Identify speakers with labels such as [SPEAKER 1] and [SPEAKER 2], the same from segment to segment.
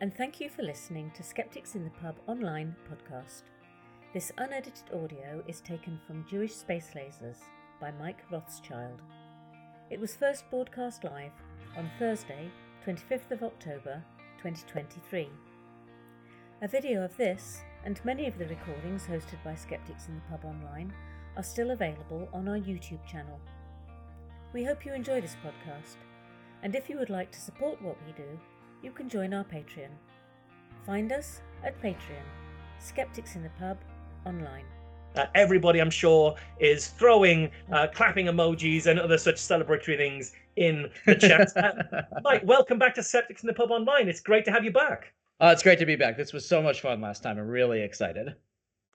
[SPEAKER 1] and thank you for listening to Skeptics in the Pub online podcast. This unedited audio is taken from Jewish Space Lasers by Mike Rothschild. It was first broadcast live on Thursday, 25th of October 2023. A video of this and many of the recordings hosted by Skeptics in the Pub online are still available on our YouTube channel. We hope you enjoy this podcast, and if you would like to support what we do, you can join our Patreon. Find us at Patreon, Skeptics in the Pub online.
[SPEAKER 2] Uh, everybody, I'm sure, is throwing uh, clapping emojis and other such celebratory things in the chat. uh, Mike, welcome back to Skeptics in the Pub Online. It's great to have you back.
[SPEAKER 3] Uh, it's great to be back. This was so much fun last time. I'm really excited.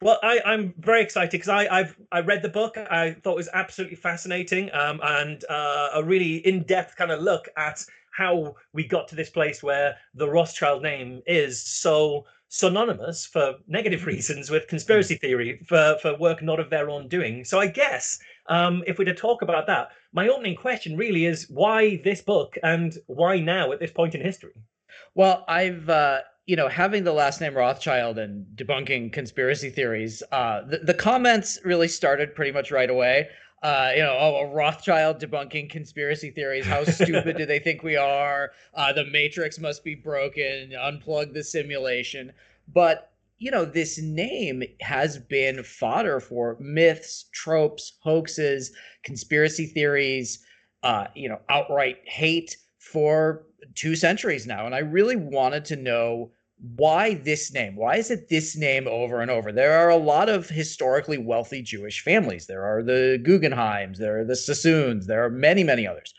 [SPEAKER 2] Well, I, I'm very excited because I I've I read the book. I thought it was absolutely fascinating um, and uh, a really in-depth kind of look at how we got to this place where the Rothschild name is so synonymous for negative reasons with conspiracy theory for, for work not of their own doing. So I guess um, if we're to talk about that, my opening question really is why this book and why now at this point in history?
[SPEAKER 3] Well, I've uh, you know having the last name Rothschild and debunking conspiracy theories. Uh, the, the comments really started pretty much right away. Uh, you know, oh, a Rothschild debunking conspiracy theories. How stupid do they think we are? Uh, the Matrix must be broken. Unplug the simulation. But you know, this name has been fodder for myths, tropes, hoaxes, conspiracy theories. Uh, you know, outright hate for two centuries now. And I really wanted to know why this name? Why is it this name over and over? There are a lot of historically wealthy Jewish families. There are the Guggenheims, there are the Sassoons, there are many, many others.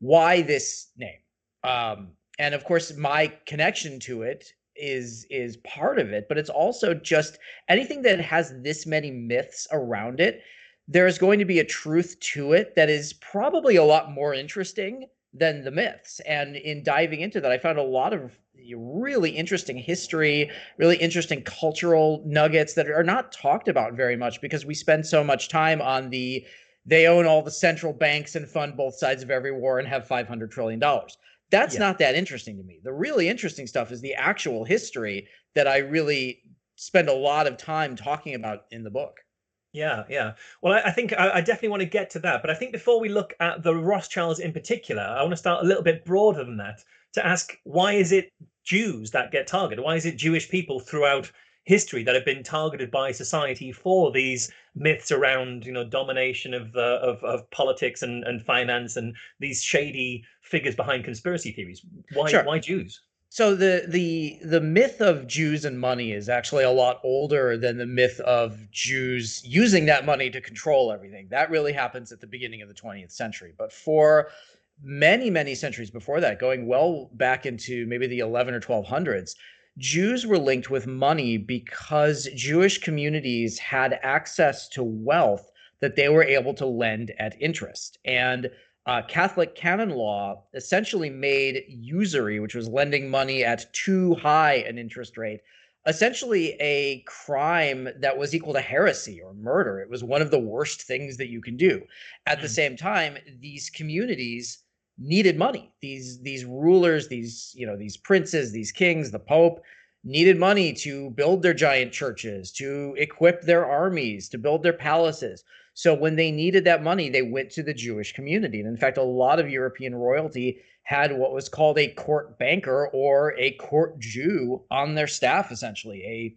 [SPEAKER 3] Why this name? Um, and of course, my connection to it is is part of it, but it's also just anything that has this many myths around it. There's going to be a truth to it that is probably a lot more interesting than the myths. And in diving into that, I found a lot of really interesting history, really interesting cultural nuggets that are not talked about very much because we spend so much time on the they own all the central banks and fund both sides of every war and have 500 trillion dollars. That's yeah. not that interesting to me. The really interesting stuff is the actual history that I really spend a lot of time talking about in the book.
[SPEAKER 2] Yeah, yeah. Well, I, I think I, I, definitely want to get to that. But I think before we look at the Rothschilds in particular, I want to start a little bit broader than that to ask why is it Jews that get targeted? Why is it Jewish people throughout history that have been targeted by society for these myths around, you know, domination of uh, of, of politics and, and finance and these shady figures behind conspiracy theories? Why sure. why Jews?
[SPEAKER 3] So the the the myth of Jews and money is actually a lot older than the myth of Jews using that money to control everything. That really happens at the beginning of the 20th century. But for many many centuries before that, going well back into maybe the 11 or 1200s, Jews were linked with money because Jewish communities had access to wealth that they were able to lend at interest. And uh, Catholic canon law essentially made usury, which was lending money at too high an interest rate, essentially a crime that was equal to heresy or murder. It was one of the worst things that you can do. At the mm. same time, these communities needed money. These these rulers, these you know these princes, these kings, the pope needed money to build their giant churches, to equip their armies, to build their palaces. So when they needed that money, they went to the Jewish community. And in fact, a lot of European royalty had what was called a court banker or a court Jew on their staff, essentially, a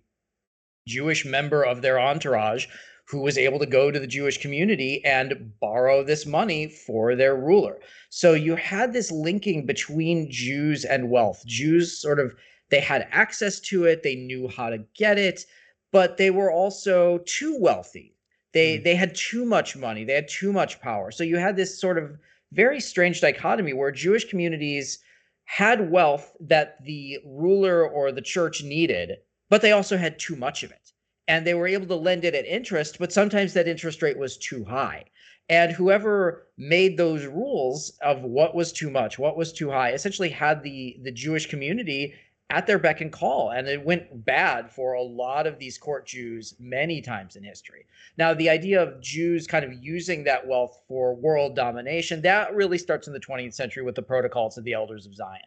[SPEAKER 3] Jewish member of their entourage who was able to go to the Jewish community and borrow this money for their ruler. So you had this linking between Jews and wealth. Jews sort of they had access to it, they knew how to get it, but they were also too wealthy they mm. they had too much money. They had too much power. So you had this sort of very strange dichotomy where Jewish communities had wealth that the ruler or the church needed, but they also had too much of it. And they were able to lend it at interest, but sometimes that interest rate was too high. And whoever made those rules of what was too much, what was too high, essentially had the the Jewish community at their beck and call. And it went bad for a lot of these court Jews many times in history. Now, the idea of Jews kind of using that wealth for world domination, that really starts in the 20th century with the protocols of the Elders of Zion.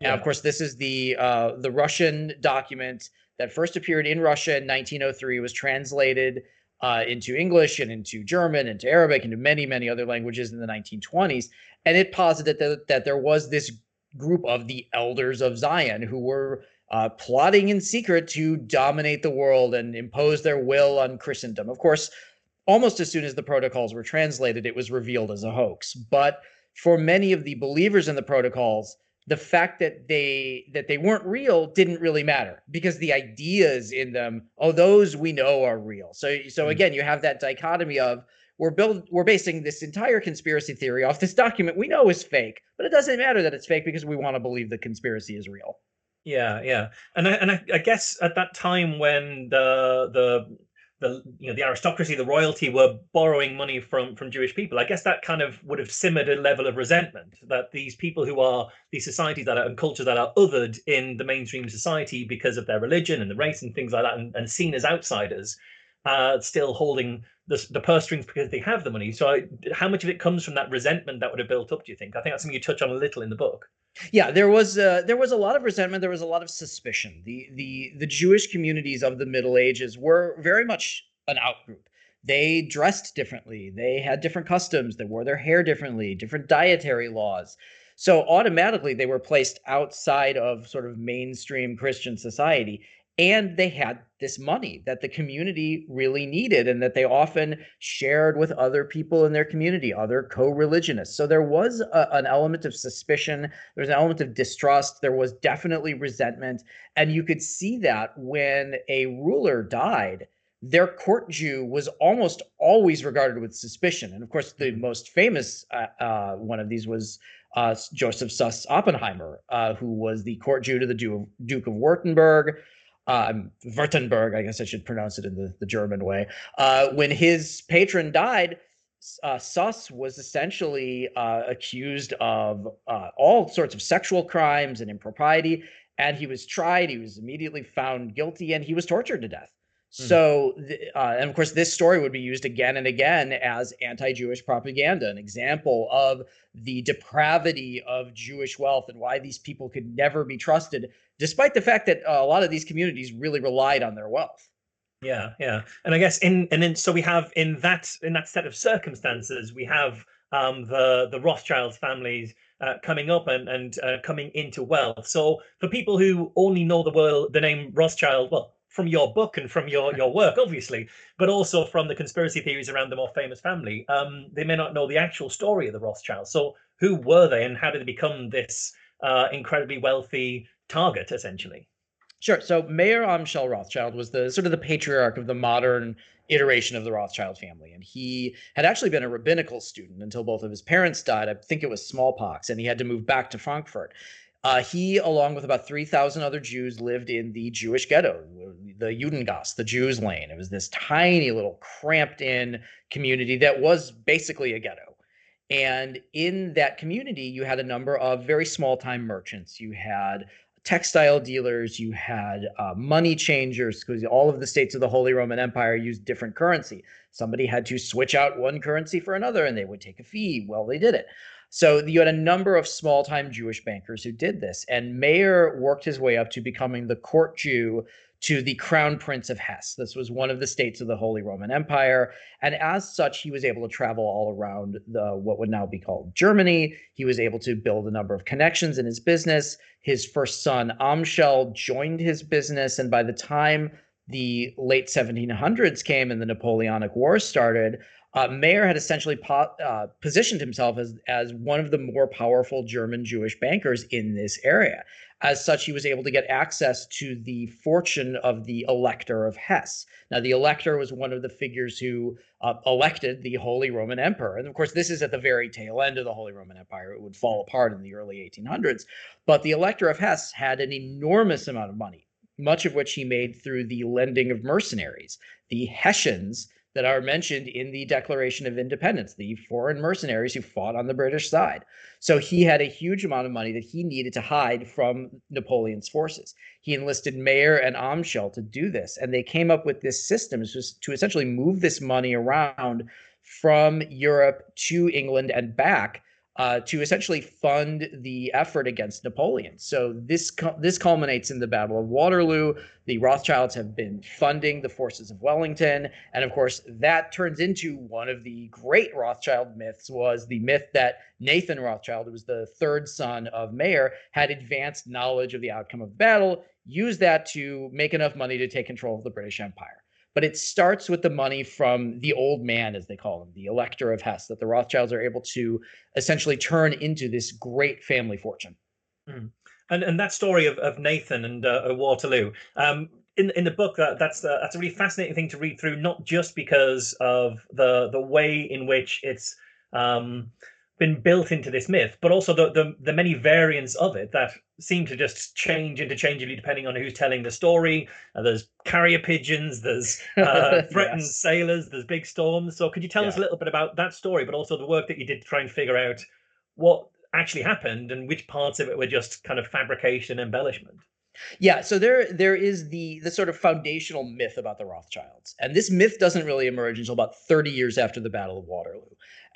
[SPEAKER 3] And of course, this is the uh, the Russian document that first appeared in Russia in 1903. Was translated uh, into English and into German, into Arabic, into many many other languages in the 1920s. And it posited that, that there was this group of the elders of Zion who were uh, plotting in secret to dominate the world and impose their will on Christendom. Of course, almost as soon as the protocols were translated, it was revealed as a hoax. But for many of the believers in the protocols, the fact that they that they weren't real didn't really matter because the ideas in them, oh, those we know are real. So so hmm. again, you have that dichotomy of we're build we're basing this entire conspiracy theory off this document we know is fake, but it doesn't matter that it's fake because we want to believe the conspiracy is real.
[SPEAKER 2] Yeah, yeah, and I, and I, I guess at that time when the the the you know the aristocracy, the royalty were borrowing money from from Jewish people. I guess that kind of would have simmered a level of resentment that these people who are these societies that are and cultures that are othered in the mainstream society because of their religion and the race and things like that, and, and seen as outsiders, uh, still holding the, the purse strings because they have the money. So, I, how much of it comes from that resentment that would have built up? Do you think? I think that's something you touch on a little in the book.
[SPEAKER 3] Yeah, there was uh, there was a lot of resentment. There was a lot of suspicion. The the the Jewish communities of the Middle Ages were very much an outgroup. They dressed differently. They had different customs. They wore their hair differently. Different dietary laws. So automatically they were placed outside of sort of mainstream Christian society and they had this money that the community really needed and that they often shared with other people in their community other co-religionists so there was a, an element of suspicion there was an element of distrust there was definitely resentment and you could see that when a ruler died their court Jew was almost always regarded with suspicion. And of course, the mm-hmm. most famous uh, uh, one of these was uh, Joseph Suss Oppenheimer, uh, who was the court Jew to the Duke of, Duke of Württemberg, um, Württemberg, I guess I should pronounce it in the, the German way. Uh, when his patron died, uh, Suss was essentially uh, accused of uh, all sorts of sexual crimes and impropriety, and he was tried. He was immediately found guilty, and he was tortured to death. Hmm. So, uh, and of course, this story would be used again and again as anti Jewish propaganda, an example of the depravity of Jewish wealth and why these people could never be trusted, despite the fact that uh, a lot of these communities really relied on their wealth.
[SPEAKER 2] Yeah, yeah, and I guess in and then so we have in that in that set of circumstances we have um, the the Rothschilds families uh, coming up and and uh, coming into wealth. So for people who only know the world the name Rothschild, well, from your book and from your your work, obviously, but also from the conspiracy theories around the more famous family. Um, they may not know the actual story of the Rothschilds. So, who were they, and how did they become this uh, incredibly wealthy target, essentially?
[SPEAKER 3] Sure. So, Mayer Amschel Rothschild was the sort of the patriarch of the modern iteration of the Rothschild family. And he had actually been a rabbinical student until both of his parents died. I think it was smallpox, and he had to move back to Frankfurt. Uh, he, along with about 3,000 other Jews, lived in the Jewish ghetto, the Judengasse, the Jews' lane. It was this tiny little cramped in community that was basically a ghetto. And in that community, you had a number of very small time merchants. You had textile dealers, you had uh, money changers, because all of the states of the Holy Roman Empire used different currency. Somebody had to switch out one currency for another and they would take a fee. Well, they did it. So you had a number of small time Jewish bankers who did this. And Mayer worked his way up to becoming the court Jew to the crown prince of Hesse. This was one of the states of the Holy Roman Empire. And as such, he was able to travel all around the what would now be called Germany. He was able to build a number of connections in his business. His first son, Amschel, joined his business. And by the time the late 1700s came and the Napoleonic Wars started, uh, Mayer had essentially po- uh, positioned himself as, as one of the more powerful German Jewish bankers in this area. As such, he was able to get access to the fortune of the elector of Hesse. Now, the elector was one of the figures who uh, elected the Holy Roman Emperor. And of course, this is at the very tail end of the Holy Roman Empire. It would fall apart in the early 1800s. But the elector of Hesse had an enormous amount of money, much of which he made through the lending of mercenaries. The Hessians that are mentioned in the Declaration of Independence, the foreign mercenaries who fought on the British side. So he had a huge amount of money that he needed to hide from Napoleon's forces. He enlisted Mayer and Amschel to do this, and they came up with this system to essentially move this money around from Europe to England and back uh, to essentially fund the effort against Napoleon. So this this culminates in the Battle of Waterloo. The Rothschilds have been funding the forces of Wellington, and of course that turns into one of the great Rothschild myths. Was the myth that Nathan Rothschild, who was the third son of Mayer, had advanced knowledge of the outcome of the battle, used that to make enough money to take control of the British Empire but it starts with the money from the old man, as they call him, the elector of Hesse, that the Rothschilds are able to essentially turn into this great family fortune.
[SPEAKER 2] Mm. And and that story of, of Nathan and uh, Waterloo, um, in in the book, that that's uh, that's a really fascinating thing to read through, not just because of the the way in which it's um, been built into this myth, but also the, the, the many variants of it that seem to just change interchangeably depending on who's telling the story. Uh, there's carrier pigeons, there's uh, threatened yes. sailors, there's big storms. So could you tell yeah. us a little bit about that story, but also the work that you did to try and figure out what actually happened and which parts of it were just kind of fabrication embellishment?
[SPEAKER 3] Yeah, so there there is the the sort of foundational myth about the Rothschilds. And this myth doesn't really emerge until about 30 years after the Battle of Waterloo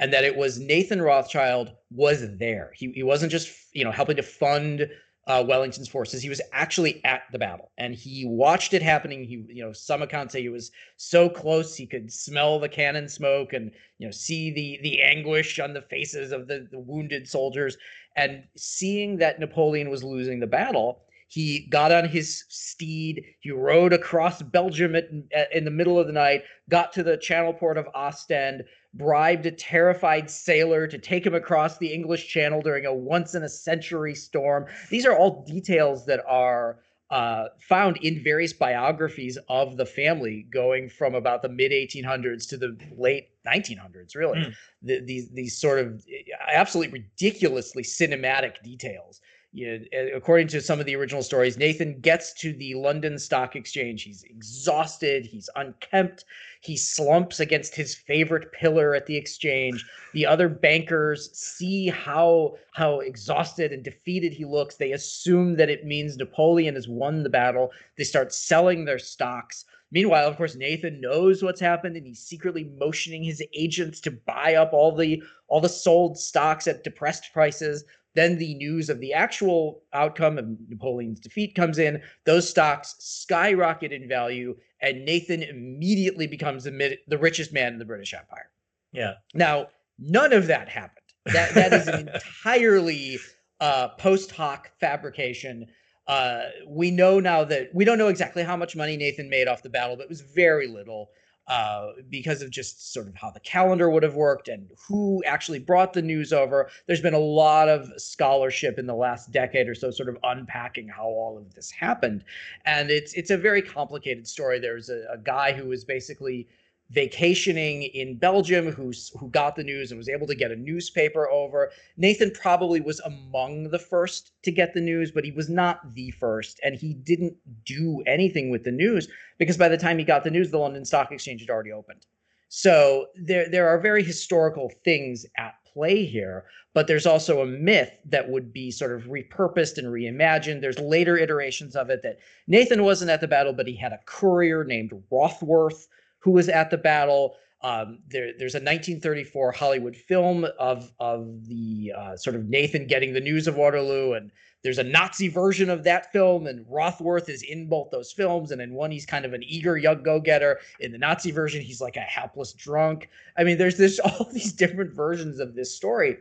[SPEAKER 3] and that it was Nathan Rothschild was there. He, he wasn't just you know helping to fund uh, Wellington's forces. He was actually at the battle and he watched it happening. He you know some accounts say he was so close he could smell the cannon smoke and you know see the the anguish on the faces of the, the wounded soldiers and seeing that Napoleon was losing the battle. He got on his steed. He rode across Belgium at, at, in the middle of the night, got to the channel port of Ostend, bribed a terrified sailor to take him across the English Channel during a once in a century storm. These are all details that are uh, found in various biographies of the family going from about the mid 1800s to the late 1900s really mm. the, these these sort of absolutely ridiculously cinematic details you know, according to some of the original stories, Nathan gets to the London Stock Exchange. He's exhausted. He's unkempt. He slumps against his favorite pillar at the exchange. The other bankers see how how exhausted and defeated he looks. They assume that it means Napoleon has won the battle. They start selling their stocks. Meanwhile, of course, Nathan knows what's happened and he's secretly motioning his agents to buy up all the all the sold stocks at depressed prices. Then the news of the actual outcome of Napoleon's defeat comes in. Those stocks skyrocket in value, and Nathan immediately becomes the, the richest man in the British Empire.
[SPEAKER 2] Yeah.
[SPEAKER 3] Now, none of that happened. That that is an entirely uh, post hoc fabrication. Uh, we know now that we don't know exactly how much money Nathan made off the battle, but it was very little uh, because of just sort of how the calendar would have worked and who actually brought the news over. There's been a lot of scholarship in the last decade or so, sort of unpacking how all of this happened, and it's it's a very complicated story. There's a, a guy who was basically vacationing in Belgium who's who got the news and was able to get a newspaper over. Nathan probably was among the first to get the news, but he was not the first and he didn't do anything with the news because by the time he got the news the London Stock Exchange had already opened. So there there are very historical things at play here, but there's also a myth that would be sort of repurposed and reimagined. There's later iterations of it that Nathan wasn't at the battle, but he had a courier named Rothworth who was at the battle. Um, there, there's a 1934 Hollywood film of of the uh, sort of Nathan getting the news of Waterloo, and there's a Nazi version of that film, and Rothworth is in both those films. And in one, he's kind of an eager young go-getter. In the Nazi version, he's like a helpless drunk. I mean, there's this all these different versions of this story,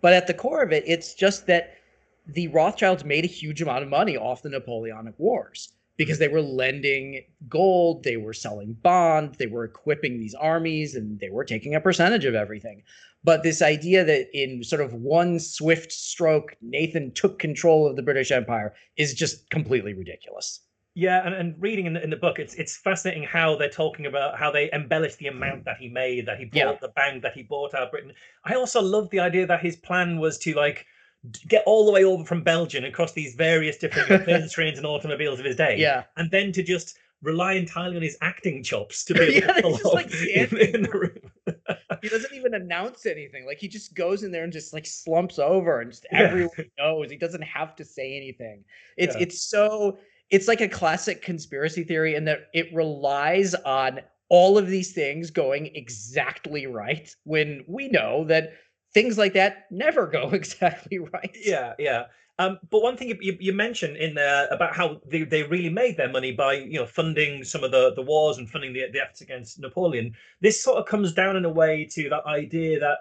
[SPEAKER 3] but at the core of it, it's just that the Rothschilds made a huge amount of money off the Napoleonic Wars because they were lending gold, they were selling bond, they were equipping these armies, and they were taking a percentage of everything. But this idea that in sort of one swift stroke, Nathan took control of the British Empire is just completely ridiculous.
[SPEAKER 2] Yeah, and, and reading in the, in the book, it's it's fascinating how they're talking about how they embellish the amount that he made, that he bought, yeah. the bank that he bought out of Britain. I also love the idea that his plan was to like get all the way over from Belgium across these various different planes, trains, and automobiles of his day.
[SPEAKER 3] Yeah.
[SPEAKER 2] And then to just rely entirely on his acting chops to be able yeah, to pull off like in, in, the room.
[SPEAKER 3] he doesn't even announce anything. Like he just goes in there and just like slumps over and just everyone knows. He doesn't have to say anything. It's yeah. it's so it's like a classic conspiracy theory in that it relies on all of these things going exactly right when we know that things like that never go exactly right.
[SPEAKER 2] Yeah, yeah. Um, but one thing you, you mentioned in there about how they, they really made their money by you know funding some of the, the wars and funding the, the efforts against Napoleon. This sort of comes down in a way to that idea that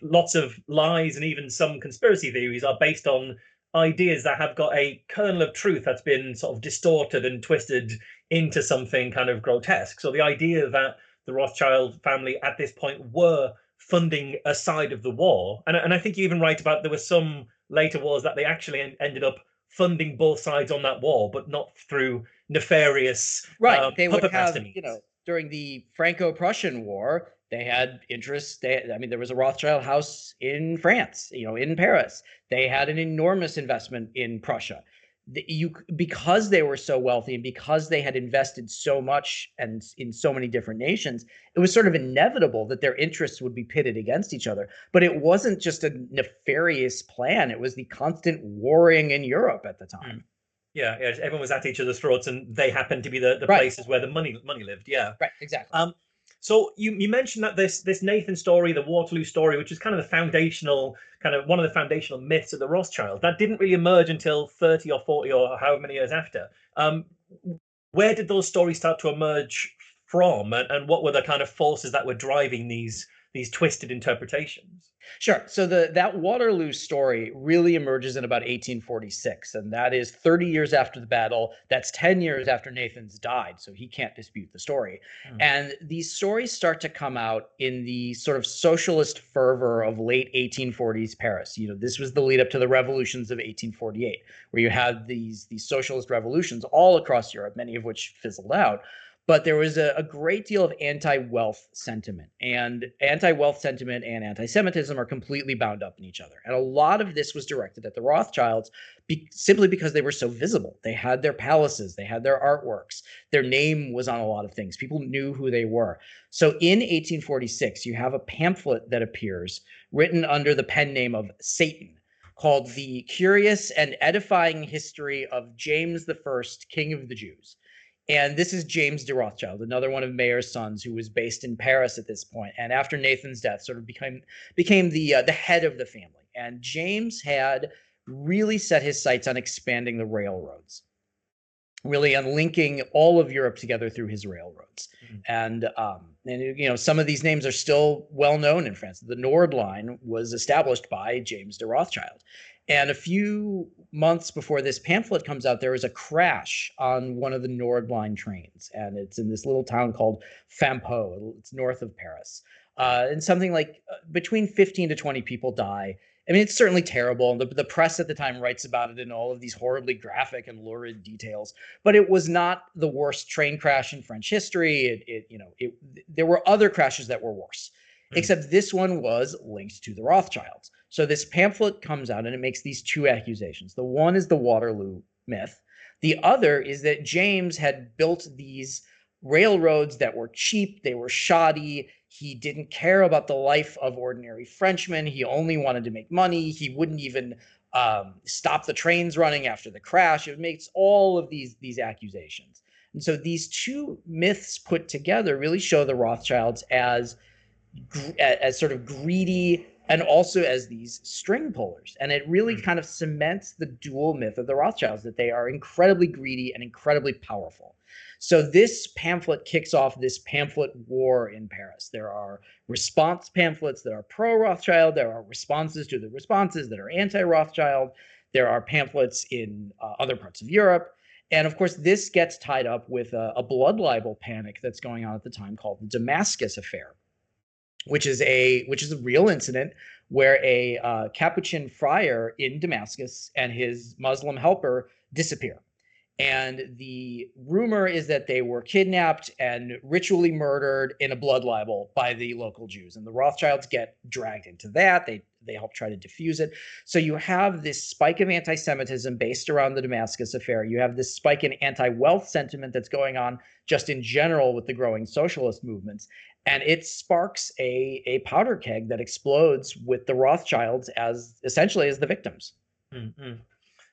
[SPEAKER 2] lots of lies and even some conspiracy theories are based on ideas that have got a kernel of truth that's been sort of distorted and twisted into something kind of grotesque. So the idea that the Rothschild family at this point were funding a side of the war, and, and I think you even write about there were some later wars that they actually ended up funding both sides on that war, but not through nefarious
[SPEAKER 3] right. Um, they would have, you know, during the Franco-Prussian War, they had interests. They, I mean, there was a Rothschild house in France, you know, in Paris. They had an enormous investment in Prussia. You because they were so wealthy and because they had invested so much and in so many different nations, it was sort of inevitable that their interests would be pitted against each other. But it wasn't just a nefarious plan; it was the constant warring in Europe at the hmm. time.
[SPEAKER 2] Yeah, yeah. Everyone was at each other's throats, and they happened to be the, the right. places where the money money lived. Yeah,
[SPEAKER 3] right. Exactly.
[SPEAKER 2] Um, so you, you mentioned that this this Nathan story, the Waterloo story, which is kind of the foundational kind of one of the foundational myths of the Rothschild, that didn't really emerge until 30 or 40 or however many years after. Um, where did those stories start to emerge from, and, and what were the kind of forces that were driving these these twisted interpretations?
[SPEAKER 3] Sure. So the that Waterloo story really emerges in about 1846, and that is 30 years after the battle. That's 10 years after Nathan's died, so he can't dispute the story. Mm. And these stories start to come out in the sort of socialist fervor of late 1840s Paris. You know, this was the lead up to the revolutions of 1848, where you had these these socialist revolutions all across Europe, many of which fizzled out but there was a, a great deal of anti-wealth sentiment and anti-wealth sentiment and anti-semitism are completely bound up in each other. And a lot of this was directed at the rothschilds be, simply because they were so visible. They had their palaces they had their artworks their name was on a lot of things. People knew who they were. So in 1846 you have a pamphlet that appears written under the pen name of satan called the curious and edifying history of james the first king of the jews and this is James de Rothschild, another one of Mayer's sons, who was based in Paris at this point, and after Nathan's death, sort of became became the uh, the head of the family. And James had really set his sights on expanding the railroads, really on linking all of Europe together through his railroads. Mm-hmm. And um, and you know some of these names are still well known in France. The Nord Line was established by James de Rothschild, and a few months before this pamphlet comes out, there was a crash on one of the Nord Line trains, and it's in this little town called Fampoux. It's north of Paris, uh, and something like uh, between 15 to 20 people die. I mean, it's certainly terrible. The, the press at the time writes about it in all of these horribly graphic and lurid details. But it was not the worst train crash in French history. It, it you know, it, there were other crashes that were worse, mm. except this one was linked to the Rothschilds. So this pamphlet comes out and it makes these two accusations. The one is the Waterloo myth. The other is that James had built these railroads that were cheap, they were shoddy. He didn't care about the life of ordinary Frenchmen. He only wanted to make money. He wouldn't even um, stop the trains running after the crash. It makes all of these these accusations. And so these two myths put together really show the Rothschilds as as sort of greedy and also as these string pullers. And it really mm. kind of cements the dual myth of the Rothschilds that they are incredibly greedy and incredibly powerful. So this pamphlet kicks off this pamphlet war in Paris. There are response pamphlets that are pro Rothschild, there are responses to the responses that are anti Rothschild, there are pamphlets in uh, other parts of Europe. And of course, this gets tied up with a, a blood libel panic that's going on at the time called the Damascus Affair which is a which is a real incident where a uh, Capuchin friar in Damascus and his Muslim helper disappear. And the rumor is that they were kidnapped and ritually murdered in a blood libel by the local Jews. And the Rothschilds get dragged into that. They they help try to diffuse it. So you have this spike of anti-Semitism based around the Damascus affair. You have this spike in anti-wealth sentiment that's going on just in general with the growing socialist movements and it sparks a a powder keg that explodes with the Rothschilds as essentially as the victims.
[SPEAKER 2] Mm-hmm.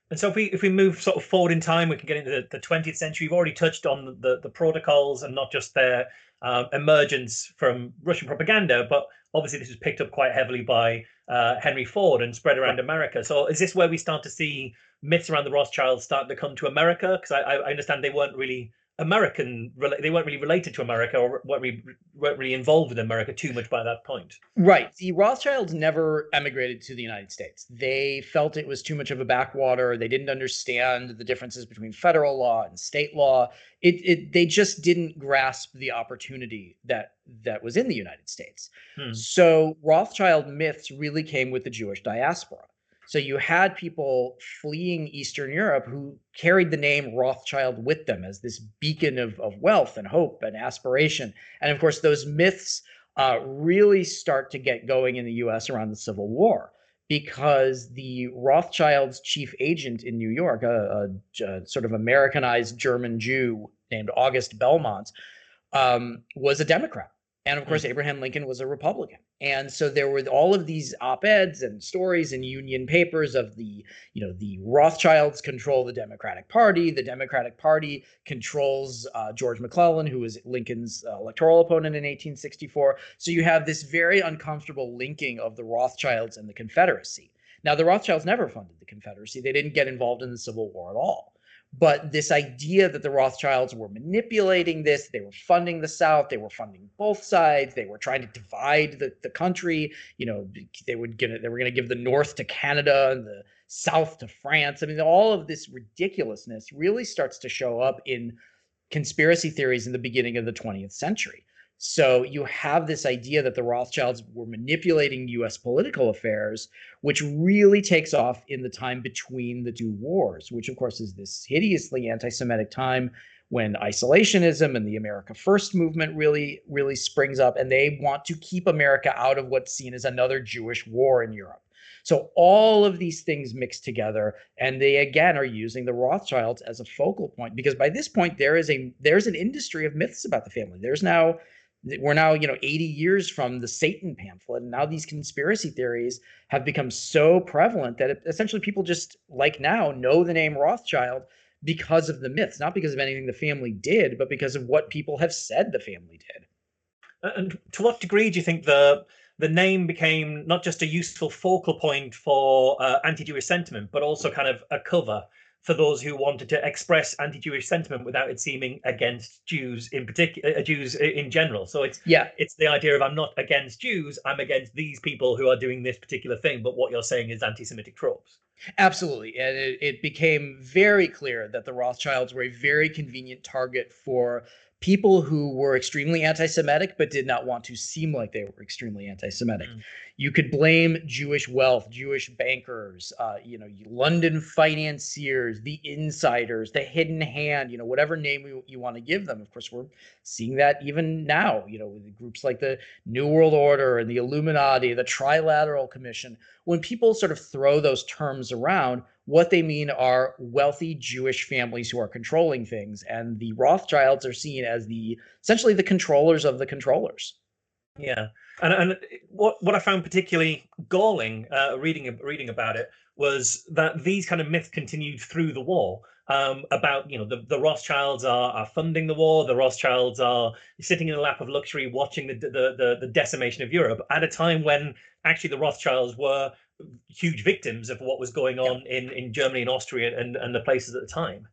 [SPEAKER 2] And so if we if we move sort of forward in time, we can get into the, the 20th century. You've already touched on the the protocols and not just their uh, emergence from Russian propaganda, but obviously this was picked up quite heavily by uh, Henry Ford and spread around right. America. So is this where we start to see myths around the Rothschilds start to come to America? Because I, I understand they weren't really American, they weren't really related to America or weren't really, weren't really involved in America too much by that point.
[SPEAKER 3] Right. The Rothschilds never emigrated to the United States. They felt it was too much of a backwater. They didn't understand the differences between federal law and state law. It, it they just didn't grasp the opportunity that that was in the United States. Hmm. So Rothschild myths really came with the Jewish diaspora. So you had people fleeing Eastern Europe who carried the name Rothschild with them as this beacon of, of wealth and hope and aspiration. And of course, those myths uh, really start to get going in the US around the Civil War because the Rothschild's chief agent in New York, a, a, a sort of Americanized German Jew named August Belmont, um, was a Democrat. And of course, mm. Abraham Lincoln was a Republican. And so there were all of these op-eds and stories in union papers of the, you know, the Rothschilds control the Democratic Party. The Democratic Party controls uh, George McClellan, who was Lincoln's uh, electoral opponent in 1864. So you have this very uncomfortable linking of the Rothschilds and the Confederacy. Now, the Rothschilds never funded the Confederacy. They didn't get involved in the Civil War at all. But this idea that the Rothschilds were manipulating this, they were funding the South, they were funding both sides, they were trying to divide the, the country. You know, they would get it, they were going to give the North to Canada and the South to France. I mean, all of this ridiculousness really starts to show up in conspiracy theories in the beginning of the 20th century. So you have this idea that the Rothschilds were manipulating US political affairs, which really takes off in the time between the two wars, which of course is this hideously anti-Semitic time when isolationism and the America First movement really, really springs up, and they want to keep America out of what's seen as another Jewish war in Europe. So all of these things mixed together, and they again are using the Rothschilds as a focal point because by this point there is a there's an industry of myths about the family. There's now we're now you know 80 years from the satan pamphlet and now these conspiracy theories have become so prevalent that it, essentially people just like now know the name rothschild because of the myths not because of anything the family did but because of what people have said the family did.
[SPEAKER 2] And to what degree do you think the the name became not just a useful focal point for uh, anti-jewish sentiment but also kind of a cover for those who wanted to express anti-Jewish sentiment without it seeming against Jews in particular, uh, Jews in general. So it's
[SPEAKER 3] yeah,
[SPEAKER 2] it's the idea of I'm not against Jews, I'm against these people who are doing this particular thing. But what you're saying is anti-Semitic tropes.
[SPEAKER 3] Absolutely, and it, it became very clear that the Rothschilds were a very convenient target for people who were extremely anti-Semitic but did not want to seem like they were extremely anti-Semitic. Mm. You could blame Jewish wealth, Jewish bankers, uh, you know, London financiers, the insiders, the hidden hand, you know, whatever name you, you want to give them. Of course, we're seeing that even now, you know, with groups like the New World Order and the Illuminati, the Trilateral Commission. When people sort of throw those terms around, what they mean are wealthy Jewish families who are controlling things, and the Rothschilds are seen as the essentially the controllers of the controllers.
[SPEAKER 2] Yeah, and and what what I found particularly galling uh, reading reading about it was that these kind of myths continued through the war. Um, about you know the, the Rothschilds are, are funding the war. The Rothschilds are sitting in a lap of luxury, watching the, the the the decimation of Europe at a time when actually the Rothschilds were huge victims of what was going on yeah. in, in Germany and Austria and, and the places at the time.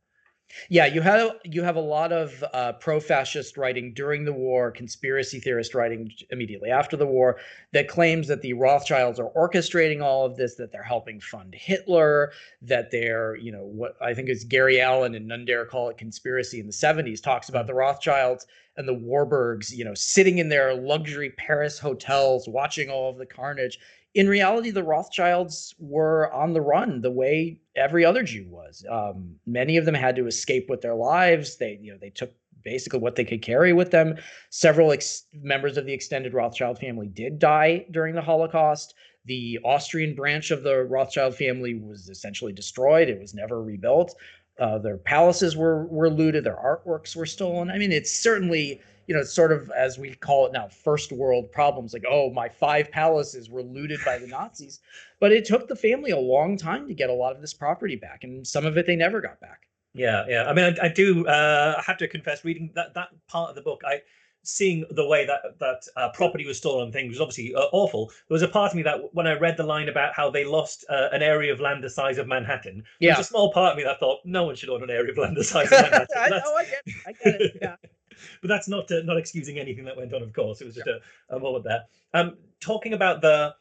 [SPEAKER 3] Yeah, you have you have a lot of uh, pro-fascist writing during the war, conspiracy theorist writing immediately after the war that claims that the Rothschilds are orchestrating all of this, that they're helping fund Hitler, that they're you know what I think is Gary Allen and None Dare Call It Conspiracy in the '70s talks about the Rothschilds and the Warburgs, you know, sitting in their luxury Paris hotels watching all of the carnage in reality, the Rothschilds were on the run the way every other Jew was. Um, many of them had to escape with their lives. They, you know, they took basically what they could carry with them. Several ex- members of the extended Rothschild family did die during the Holocaust. The Austrian branch of the Rothschild family was essentially destroyed. It was never rebuilt. Uh, their palaces were were looted. Their artworks were stolen. I mean, it's certainly you know, sort of as we call it now, first world problems. Like, oh, my five palaces were looted by the Nazis, but it took the family a long time to get a lot of this property back, and some of it they never got back.
[SPEAKER 2] Yeah, yeah. I mean, I, I do. Uh, I have to confess, reading that that part of the book, I seeing the way that that uh, property was stolen and things was obviously uh, awful. There was a part of me that when I read the line about how they lost uh, an area of land the size of Manhattan, yeah. there's a small part of me that thought no one should own an area of land the size of Manhattan.
[SPEAKER 3] I know, I get, I get it. Yeah.
[SPEAKER 2] But that's not uh, not excusing anything that went on. Of course, it was just yeah. a, a moment there. Um, talking about the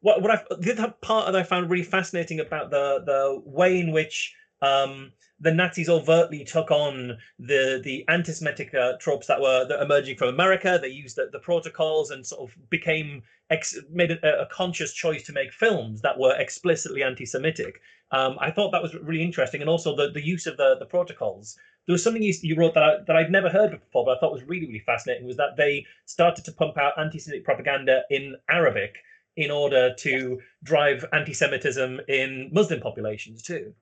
[SPEAKER 2] what what I the other part that I found really fascinating about the the way in which um, the Nazis overtly took on the the anti-Semitic uh, tropes that were that emerging from America. They used the, the protocols and sort of became ex- made a, a, conscious choice to make films that were explicitly anti-Semitic. Um, I thought that was really interesting, and also the, the use of the the protocols. There was something you, you wrote that I, that I'd never heard before, but I thought was really really fascinating. Was that they started to pump out anti-Semitic propaganda in Arabic in order to drive anti-Semitism in Muslim populations too.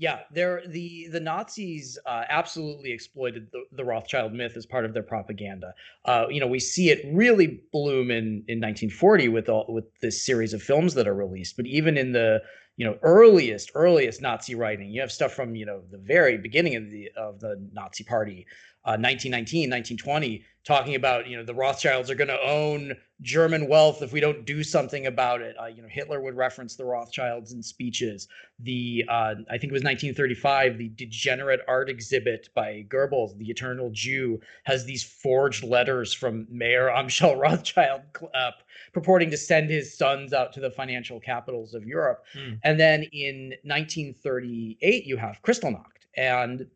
[SPEAKER 3] Yeah, they're the the Nazis uh, absolutely exploited the, the Rothschild myth as part of their propaganda. Uh, you know, we see it really bloom in in 1940 with all with this series of films that are released. But even in the you know earliest earliest Nazi writing, you have stuff from you know the very beginning of the of the Nazi Party, uh, 1919, 1920, talking about you know the Rothschilds are going to own German wealth if we don't do something about it. Uh, you know Hitler would reference the Rothschilds in speeches. The uh, I think it was 1935, the degenerate art exhibit by Goebbels, the Eternal Jew, has these forged letters from Mayer Amschel Rothschild uh, purporting to send his sons out to the financial capitals of Europe. Mm. And then in 1938, you have Kristallnacht and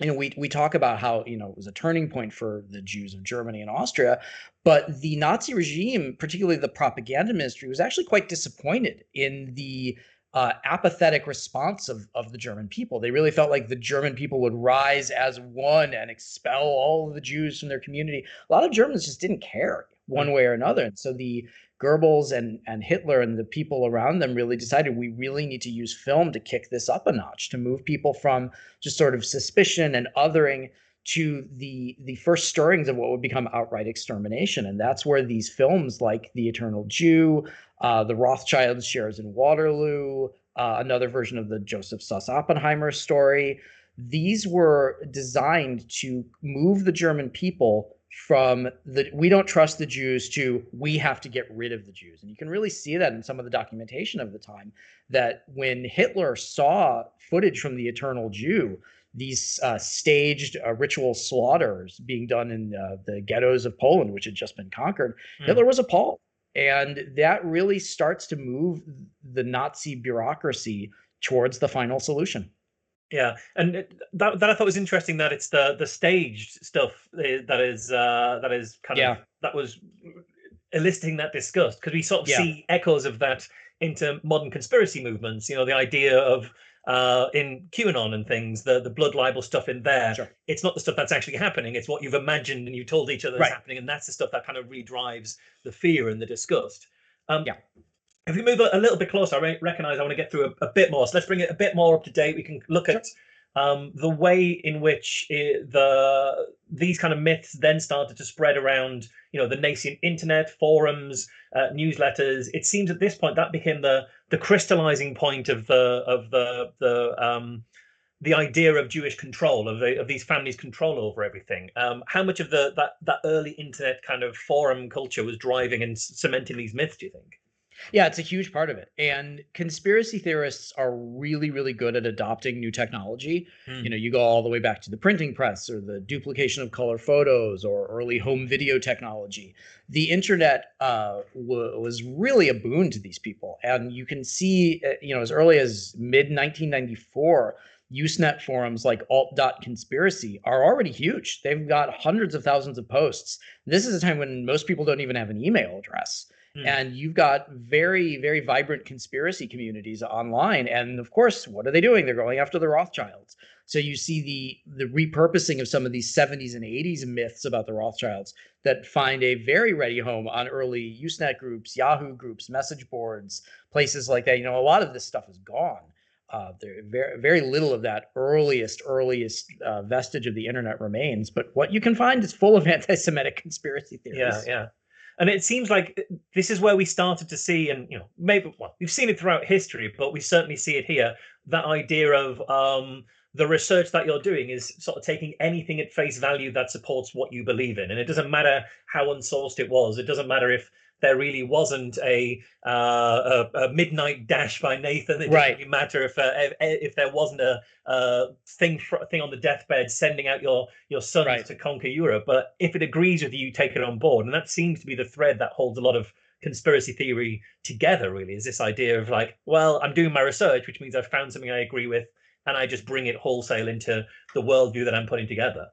[SPEAKER 3] you know, we we talk about how you know it was a turning point for the Jews of Germany and Austria, but the Nazi regime, particularly the propaganda ministry, was actually quite disappointed in the uh, apathetic response of of the German people. They really felt like the German people would rise as one and expel all of the Jews from their community. A lot of Germans just didn't care one way or another, and so the Goebbels and, and Hitler and the people around them really decided we really need to use film to kick this up a notch, to move people from just sort of suspicion and othering to the the first stirrings of what would become outright extermination. And that's where these films like The Eternal Jew, uh, The Rothschilds Shares in Waterloo, uh, another version of the Joseph Suss Oppenheimer story, these were designed to move the German people from the we don't trust the Jews to we have to get rid of the Jews. And you can really see that in some of the documentation of the time that when Hitler saw footage from the Eternal Jew, these uh, staged uh, ritual slaughters being done in uh, the ghettos of Poland, which had just been conquered, mm. Hitler was appalled. And that really starts to move the Nazi bureaucracy towards the final solution.
[SPEAKER 2] Yeah, and that that I thought was interesting that it's the the staged stuff eh, that is uh, that is kind yeah. of that was eliciting that disgust because we sort of yeah. see echoes of that into modern conspiracy movements. You know, the idea of uh, in QAnon and things, the the blood libel stuff in there. Sure. It's not the stuff that's actually happening. It's what you've imagined and you told each other is happening, and that's the stuff that kind of redrives the fear and the disgust. Um, yeah if we move a, little bit closer, I re- recognize I want to get through a, a, bit more. So let's bring it a bit more up to date. We can look at um, the way in which it, the these kind of myths then started to spread around, you know, the nascent internet, forums, uh, newsletters. It seems at this point that became the the crystallizing point of the of the the um, the idea of Jewish control of the, of these families' control over everything. Um, how much of the that that early internet kind of forum culture was driving and cementing these myths? Do you think?
[SPEAKER 3] Yeah, it's a huge part of it. And conspiracy theorists are really, really good at adopting new technology. Hmm. You know, you go all the way back to the printing press or the duplication of color photos or early home video technology. The internet uh, w- was really a boon to these people. And you can see, uh, you know, as early as mid 1994, Usenet forums like alt.conspiracy are already huge. They've got hundreds of thousands of posts. This is a time when most people don't even have an email address. Mm. And you've got very, very vibrant conspiracy communities online. And of course, what are they doing? They're going after the Rothschilds. So you see the the repurposing of some of these 70s and 80s myths about the Rothschilds that find a very ready home on early Usenet groups, Yahoo groups, message boards, places like that. You know, a lot of this stuff is gone. Uh, there very very little of that earliest earliest uh, vestige of the internet remains. But what you can find is full of anti-Semitic conspiracy theories.
[SPEAKER 2] Yeah, yeah and it seems like this is where we started to see and you know maybe well we've seen it throughout history but we certainly see it here that idea of um the research that you're doing is sort of taking anything at face value that supports what you believe in, and it doesn't matter how unsourced it was. It doesn't matter if there really wasn't a, uh, a, a midnight dash by Nathan. It doesn't
[SPEAKER 3] Right.
[SPEAKER 2] really matter if uh, if, if there wasn't a uh, thing fr- thing on the deathbed sending out your your sons
[SPEAKER 3] Right.
[SPEAKER 2] to conquer Europe. But if it agrees with you, you take it on board, and that seems to be the thread that holds a lot of conspiracy theory together. Really, is this idea of like, well, I'm doing my research, which means I've found something I agree with, and I just bring it wholesale into the worldview that I'm putting together.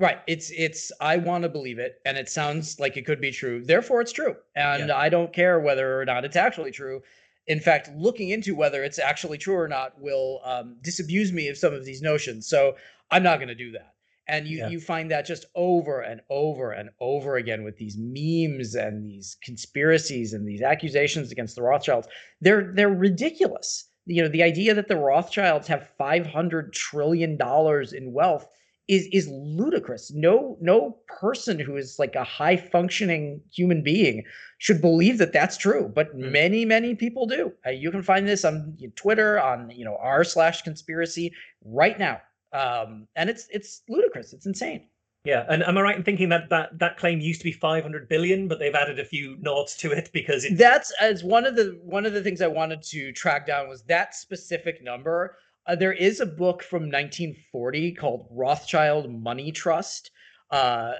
[SPEAKER 3] Right. It's it's I want to believe it and it sounds like it could be true. Therefore it's true. And
[SPEAKER 2] Yeah.
[SPEAKER 3] I don't care whether or not it's actually true. In fact, looking into whether it's actually true or not will um, disabuse me of some of these notions. So I'm not going to do that. And you
[SPEAKER 2] Yeah.
[SPEAKER 3] you find that just over and over and over again with these memes and these conspiracies and these accusations against the Rothschilds. They're they're ridiculous. You know, the idea that the Rothschilds have 500 trillion dollars in wealth is is ludicrous. No no person who is like a high functioning human being should believe that that's true, but
[SPEAKER 2] Mm.
[SPEAKER 3] many many people do. Uh, you can find this on Twitter on you know r slash conspiracy right now, um, and it's it's ludicrous. It's insane.
[SPEAKER 2] Yeah, and am I right in thinking that that that claim used to be 500 billion, but they've added a few noughts to it because it
[SPEAKER 3] That's as one of the one of the things I wanted to track down was that specific number. Uh, there is a book from 1940 called Rothschild Money Trust, uh,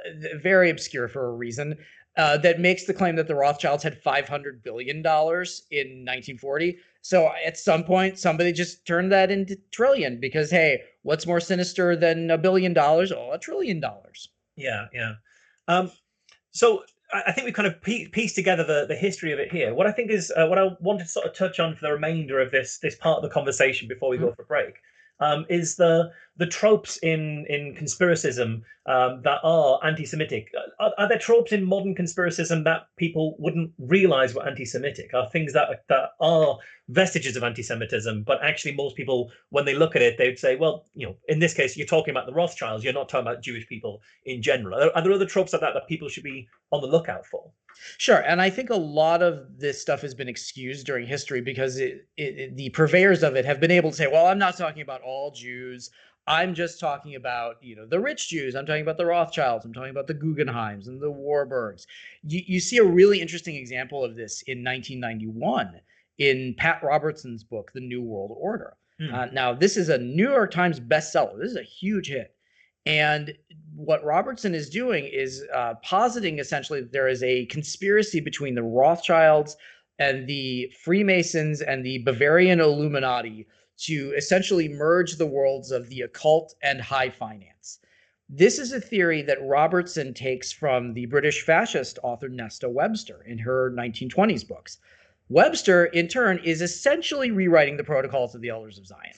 [SPEAKER 3] very obscure for a reason, uh, that makes the claim that the Rothschilds had 500 billion dollars in 1940. So at some point, somebody just turned that into trillion because hey, what's more sinister than a billion dollars? Oh, a trillion dollars.
[SPEAKER 2] Yeah, yeah. Um, so I think we've kind of pieced together the, the history of it here. What I think is uh, what I wanted to sort of touch on for the remainder of this this part of the conversation before we go for a break um, is the the tropes in in conspiracism um, that are anti-Semitic. Are, are there tropes in modern conspiracism that people wouldn't realize were anti-Semitic? Are things that that are vestiges of anti-Semitism, but actually most people, when they look at it, they'd say, well, you know, in this case, you're talking about the Rothschilds. You're not talking about Jewish people in general. Are, are there other tropes like that that people should be on the lookout for?
[SPEAKER 3] Sure, and I think a lot of this stuff has been excused during history because it, it, it- the purveyors of it have been able to say, "Well, I'm not talking about all Jews. I'm just talking about you know the rich Jews. I'm talking about the Rothschilds. I'm talking about the Guggenheims and the Warburgs." You, you see a really interesting example of this in 1991 in Pat Robertson's book, The New World Order.
[SPEAKER 2] Hmm.
[SPEAKER 3] Uh, now, this is a New York Times bestseller. This is a huge hit. And what Robertson is doing is uh, positing essentially that there is a conspiracy between the Rothschilds and the Freemasons and the Bavarian Illuminati to essentially merge the worlds of the occult and high finance. This is a theory that Robertson takes from the British fascist author Nesta Webster in her 1920s books. Webster, in turn, is essentially rewriting the protocols of the Elders of Zion.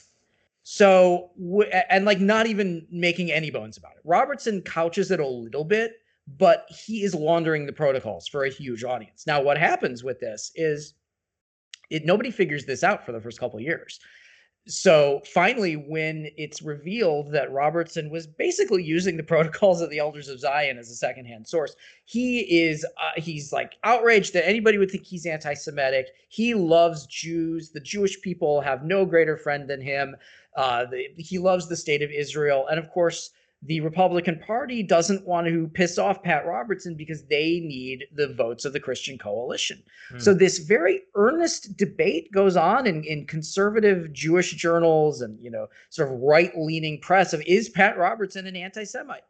[SPEAKER 3] So, and like not even making any bones about it. Robertson couches it a little bit, but he is laundering the protocols for a huge audience. Now, what happens with this is it nobody figures this out for the first couple years. So finally, when it's revealed that Robertson was basically using the protocols of the Elders of Zion as a secondhand source, he is uh, he's like outraged that anybody would think he's anti-Semitic. He loves Jews. The Jewish people have no greater friend than him. Uh, the, he loves the state of Israel, and of course, the Republican Party doesn't want to piss off Pat Robertson because they need the votes of the Christian coalition. Hmm. So this very earnest debate goes on in, in conservative Jewish journals and you know sort of right-leaning press of is Pat Robertson an anti-Semite?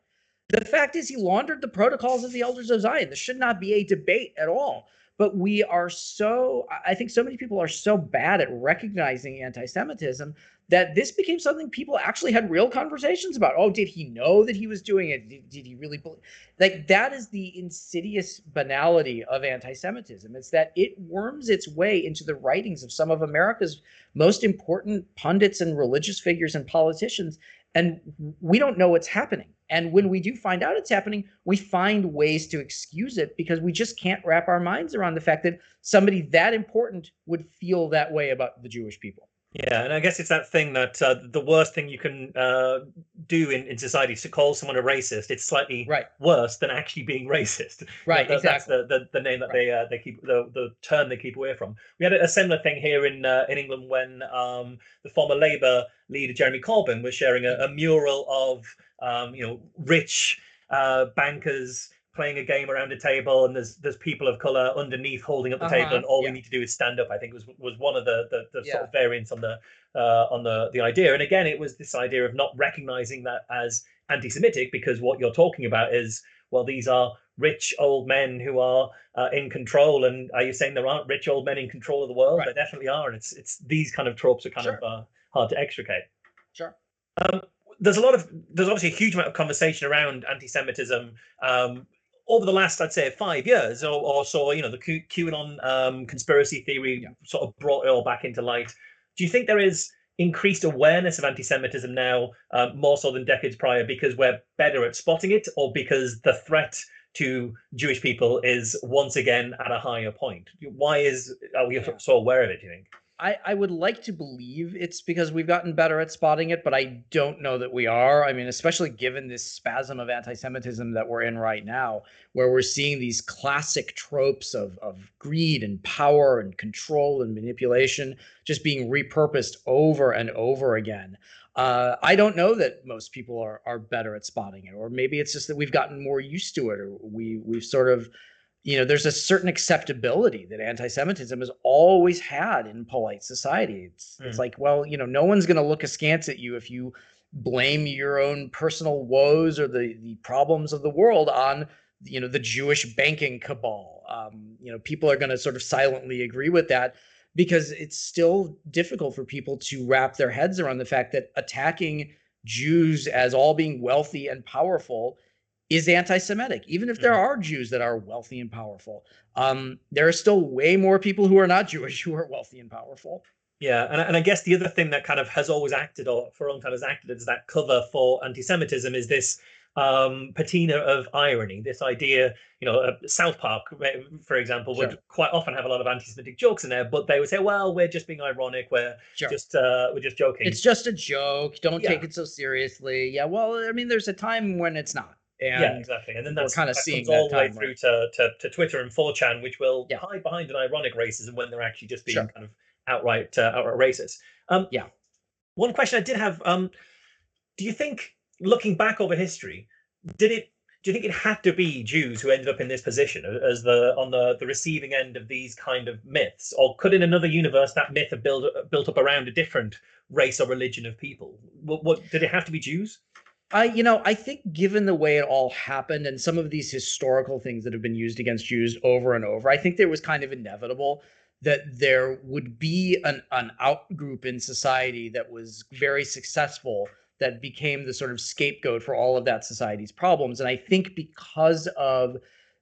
[SPEAKER 3] The fact is he laundered the protocols of the elders of Zion. This should not be a debate at all. But we are so I- I think so many people are so bad at recognizing anti-Semitism that this became something people actually had real conversations about. Oh, did he know that he was doing it? Did, did he really believe? Like that is the insidious banality of anti-Semitism. It's that it worms its way into the writings of some of America's most important pundits and religious figures and politicians, and we don't know what's happening. And when we do find out it's happening, we find ways to excuse it because we just can't wrap our minds around the fact that somebody that important would feel that way about the Jewish people.
[SPEAKER 2] Yeah, and I guess it's that thing that uh, the worst thing you can uh, do in, in society is to call someone a racist. It's slightly
[SPEAKER 3] Right.
[SPEAKER 2] worse than actually being racist.
[SPEAKER 3] Right.
[SPEAKER 2] That- that's the, the, the name that
[SPEAKER 3] Right.
[SPEAKER 2] they uh, they keep the, the term they keep away from. We had a, similar thing here in uh, in England when um, the former Labour leader Jeremy Corbyn was sharing a, a mural of um, you know rich uh, bankers playing a game around a table and there's there's people of color underneath holding up the table
[SPEAKER 3] Uh-huh,
[SPEAKER 2] and all
[SPEAKER 3] yeah.
[SPEAKER 2] we need to do is stand up i think was was one of the the, the sort of variants on the uh, on the the idea and again it was this idea of not recognizing that as anti-semitic because what you're talking about is well these are rich old men who are uh, in control and are you saying there aren't rich old men in control of the world
[SPEAKER 3] Right.
[SPEAKER 2] there definitely are and it's it's these kind of tropes are kind
[SPEAKER 3] Sure.
[SPEAKER 2] of uh, hard to extricate
[SPEAKER 3] Sure.
[SPEAKER 2] um, there's a lot of there's obviously a huge amount of conversation around anti-Semitism um, over the last, I'd say, five years or, or so. You know, the Q- QAnon um, conspiracy theory
[SPEAKER 3] Yeah.
[SPEAKER 2] sort of brought it all back into light. Do you think there is increased awareness of anti-Semitism now, um, more so than decades prior, because we're better at spotting it, or because the threat to Jewish people is once again at a higher point? Why is are we
[SPEAKER 3] Yeah.
[SPEAKER 2] so aware of it? Do you think?
[SPEAKER 3] I, I would like to believe it's because we've gotten better at spotting it, but I don't know that we are. I mean, especially given this spasm of anti Semitism that we're in right now, where we're seeing these classic tropes of, of greed and power and control and manipulation just being repurposed over and over again. Uh, I don't know that most people are, are better at spotting it, or maybe it's just that we've gotten more used to it, or we, we've sort of you know there's a certain acceptability that anti-semitism has always had in polite society it's it's
[SPEAKER 2] Mm.
[SPEAKER 3] like well you know no one's going to look askance at you if you blame your own personal woes or the the problems of the world on you know the jewish banking cabal um, you know people are going to sort of silently agree with that because it's still difficult for people to wrap their heads around the fact that attacking jews as all being wealthy and powerful is anti-Semitic, even if there
[SPEAKER 2] Mhm.
[SPEAKER 3] are Jews that are wealthy and powerful. Um, there are still way more people who are not Jewish who are wealthy and powerful.
[SPEAKER 2] Yeah, and, and I guess the other thing that kind of has always acted, or for a long time has acted as that cover for anti-Semitism, is this um, patina of irony. This idea, you know, uh, South Park, uh, for example, would
[SPEAKER 3] Sure.
[SPEAKER 2] quite often have a lot of anti-Semitic jokes in there, but they would say, "Well, we're just being ironic. We're
[SPEAKER 3] Sure.
[SPEAKER 2] just uh, we're just joking."
[SPEAKER 3] It's just a joke. Don't
[SPEAKER 2] Yeah.
[SPEAKER 3] take it so seriously. Yeah, well, I mean, there's a time when it's not. And
[SPEAKER 2] yeah, exactly. And then that's
[SPEAKER 3] kinda
[SPEAKER 2] that
[SPEAKER 3] seeing
[SPEAKER 2] all the way through to, to to Twitter and 4chan, which will
[SPEAKER 3] Yeah.
[SPEAKER 2] hide behind an ironic racism when they're actually just being
[SPEAKER 3] Sure.
[SPEAKER 2] kind of outright uh, outright racist. Um,
[SPEAKER 3] Yeah.
[SPEAKER 2] One question I did have: um, Do you think, looking back over history, did it? Do you think it had to be Jews who ended up in this position as the on the the receiving end of these kind of myths, or could in another universe that myth have built built up around a different race or religion of people? What, what did it have to be Jews?
[SPEAKER 3] I, you know, I think given the way it all happened and some of these historical things that have been used against Jews over and over, I think there was kind of inevitable that there would be an an out group in society that was very successful that became the sort of scapegoat for all of that society's problems. And I think because of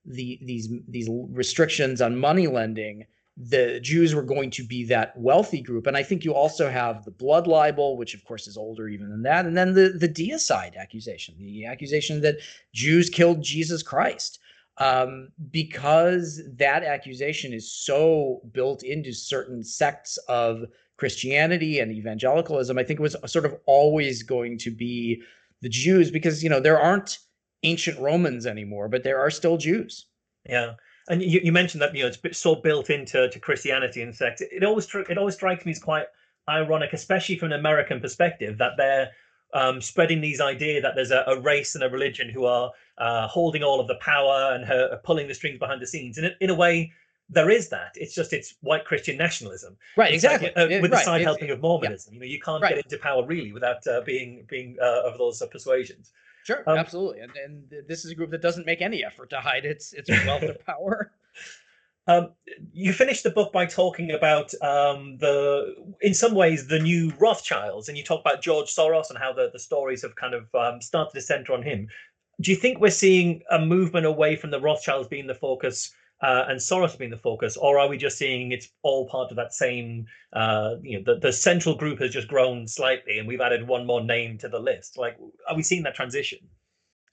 [SPEAKER 3] the these these restrictions on money lending, the Jews were going to be that wealthy group. And I think you also have the blood libel, which of course is older even than that, and then the the deicide accusation, the accusation that Jews killed Jesus Christ. Um, because that accusation is so built into certain sects of Christianity and evangelicalism, I think it was sort of always going to be the Jews because you know there aren't ancient Romans anymore, but there are still Jews.
[SPEAKER 2] Yeah, and you, you mentioned that you know it's so built into to Christianity and sex. It, it always it always strikes me as quite ironic, especially from an American perspective, that they're um, spreading these idea that there's a, a race and a religion who are uh, holding all of the power and her, pulling the strings behind the scenes. And in, in a way, there is that. It's just it's white Christian nationalism.
[SPEAKER 3] Right,
[SPEAKER 2] It's like,
[SPEAKER 3] exactly.
[SPEAKER 2] uh,
[SPEAKER 3] It-
[SPEAKER 2] with the side
[SPEAKER 3] it-
[SPEAKER 2] helping of Mormonism. You know, you can't
[SPEAKER 3] Right.
[SPEAKER 2] get into power really without uh, being being uh, of those uh, persuasions.
[SPEAKER 3] Sure,
[SPEAKER 2] Um,
[SPEAKER 3] absolutely, and and this is a group that doesn't make any effort to hide its its wealth or power.
[SPEAKER 2] Um, you finished the book by talking about um, the, in some ways, the new Rothschilds, and you talk about George Soros and how the, the stories have kind of um, started to center on him. Do you think we're seeing a movement away from the Rothschilds being the focus uh, and Soros being the focus, or are we just seeing it's all part of that same, uh, you know, the, the central group has just grown slightly and we've added one more name to the list? Like, are we seeing that transition?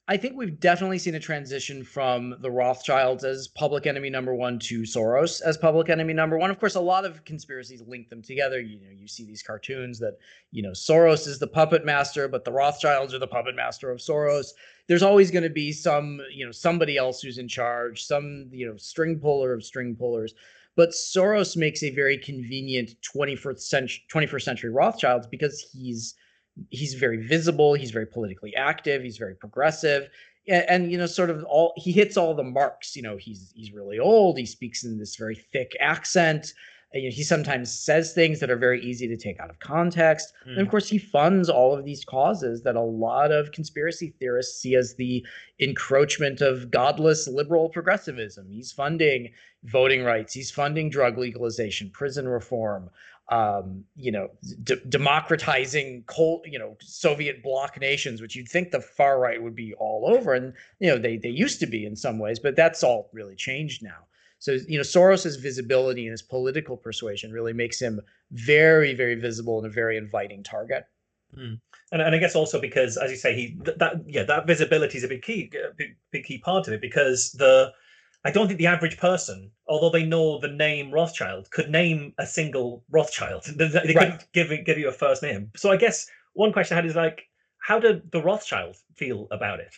[SPEAKER 3] I think we've definitely seen a transition from the Rothschilds as public enemy number one to Soros as public enemy number one. Of course, a lot of conspiracies link them together. You know, you see these cartoons that, you know, Soros is the puppet master, but the Rothschilds are the puppet master of Soros. There's always going to be some, you know, somebody else who's in charge, some, you know, string puller of string pullers. But Soros makes a very convenient 21st century 21st century Rothschilds because he's he's very visible he's very politically active he's very progressive and, and, you know sort of all he hits all the marks you know he's he's really old he speaks in this very thick accent you know, he sometimes says things that are very easy to take out of context mm. and of hmm. course he funds all of these causes that a lot of conspiracy theorists see as the encroachment of godless liberal progressivism he's funding voting rights he's funding drug legalization prison reform um, you know, d- democratizing cold, you know, Soviet bloc nations, which you'd think the far right would be all over, and you know, they they used to be in some ways, but that's all really changed now. So you know, Soros's visibility and his political persuasion really makes him very, very visible and a very inviting target.
[SPEAKER 2] Mm. And, and I guess also because, as you say, he that yeah, that visibility is a big key, big, big key part of it because the I don't think the average person, although they know the name Rothschild, could name a single Rothschild. They, they right. couldn't give give you a first name. So I guess one question I had is like, how did the Rothschild feel about it?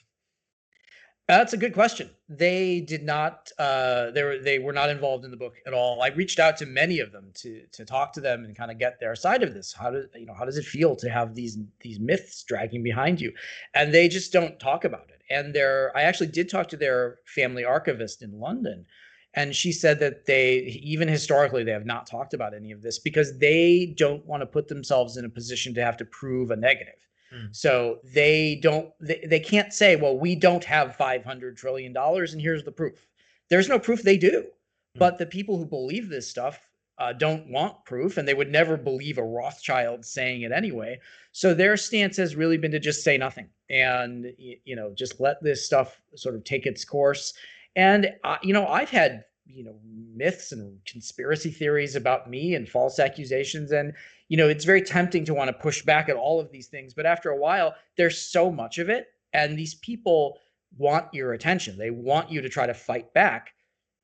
[SPEAKER 3] That's a good question. They did not. Uh, they were they were not involved in the book at all. I reached out to many of them to to talk to them and kind of get their side of this. How does you know how does it feel to have these these myths dragging behind you? And they just don't talk about it. And their I actually did talk to their family archivist in London, and she said that they even historically they have not talked about any of this because they don't want to put themselves in a position to have to prove a negative Hmm. So they don't they, they can't say, well, we don't have 500 trillion dollars and here's the proof. There's no proof they do. Mm. But the people who believe this stuff uh, don't want proof and they would never believe a Rothschild saying it anyway. So their stance has really been to just say nothing and you know just let this stuff sort of take its course. And uh, you know I've had you know myths and conspiracy theories about me and false accusations and you know it's very tempting to want to push back at all of these things but after a while there's so much of it and these people want your attention they want you to try to fight back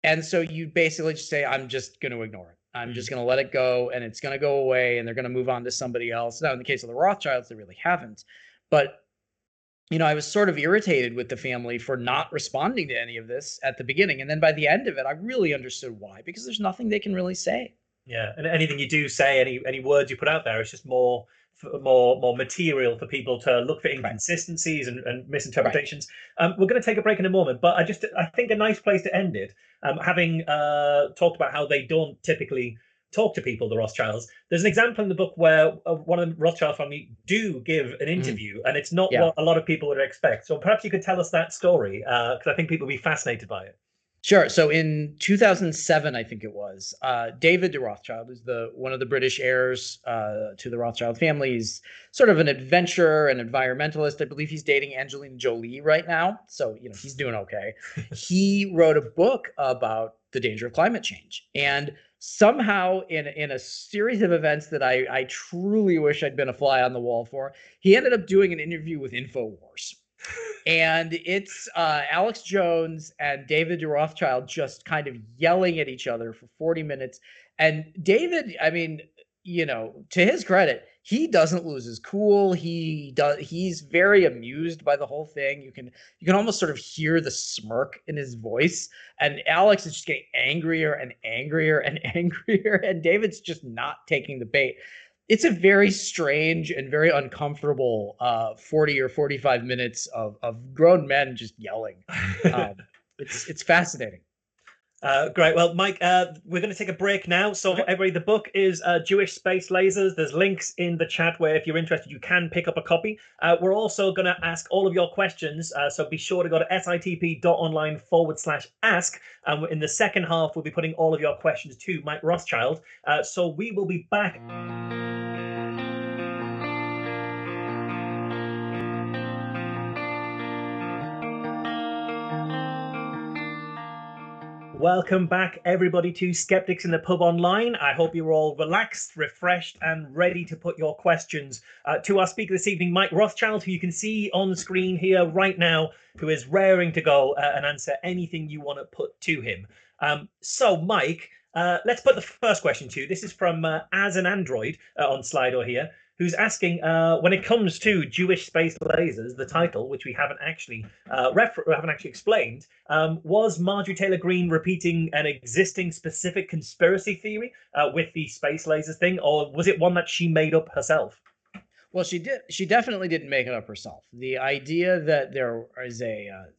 [SPEAKER 3] and so you basically just say i'm just going to ignore it i'm just mm. going to let it go and it's going to go away and they're going to move on to somebody else now in the case of the rothschilds they really haven't but you know, I was sort of irritated with the family for not responding to any of this at the beginning. And then by the end of it, I really understood why, because there's nothing they can really say.
[SPEAKER 2] Yeah. And anything you do say, any any words you put out there, it's just more more more material for people to look for inconsistencies and, and, misinterpretations. Right. Um, we're going to take a break in a moment, but I just I think a nice place to end it, um, having uh, talked about how they don't typically talk to people, the Rothschilds. There's an example in the book where uh, one of the Rothschild family do give an mm-hmm. interview, mm. and it's not yeah. what a lot of people would expect. So perhaps you could tell us that story, because uh, I think people would be fascinated by it.
[SPEAKER 3] Sure. So in 2007, I think it was, uh, David de Rothschild is the one of the British heirs uh, to the Rothschild family. He's sort of an adventurer and environmentalist. I believe he's dating Angelina Jolie right now, so you know he's doing okay. he wrote a book about the danger of climate change, and somehow in in a series of events that I I truly wish I'd been a fly on the wall for, he ended up doing an interview with Infowars. And it's uh, Alex Jones and David Rothschild just kind of yelling at each other for 40 minutes. And David, I mean, you know, to his credit, he doesn't lose his cool. He does. He's very amused by the whole thing. You can you can almost sort of hear the smirk in his voice. And Alex is just getting angrier and angrier and angrier. And David's just not taking the bait. It's a very strange and very uncomfortable uh, 40 or 45 minutes of, of grown men just yelling. Um, it's it's fascinating.
[SPEAKER 2] Uh, great. Well, Mike, uh, we're going to take a break now. So, everybody, the book is uh, Jewish Space Lasers. There's links in the chat where, if you're interested, you can pick up a copy. Uh, we're also going to ask all of your questions. Uh, so, be sure to go to sitp.online forward slash ask. And in the second half, we'll be putting all of your questions to Mike Rothschild. Uh, so, we will be back. Welcome back, everybody, to Skeptics in the Pub Online. I hope you're all relaxed, refreshed, and ready to put your questions uh, to our speaker this evening, Mike Rothschild, who you can see on screen here right now, who is raring to go uh, and answer anything you want to put to him. Um, so, Mike, uh, let's put the first question to you. This is from uh, As an Android uh, on Slido here who's asking uh, when it comes to Jewish space lasers, the title, which we haven't actually uh, refer- haven't actually explained, um, was Marjorie Taylor Greene repeating an existing specific conspiracy theory uh, with the space lasers thing, or was it one that she made up herself?
[SPEAKER 3] Well, she did. She definitely didn't make it up herself. The idea that there is a uh,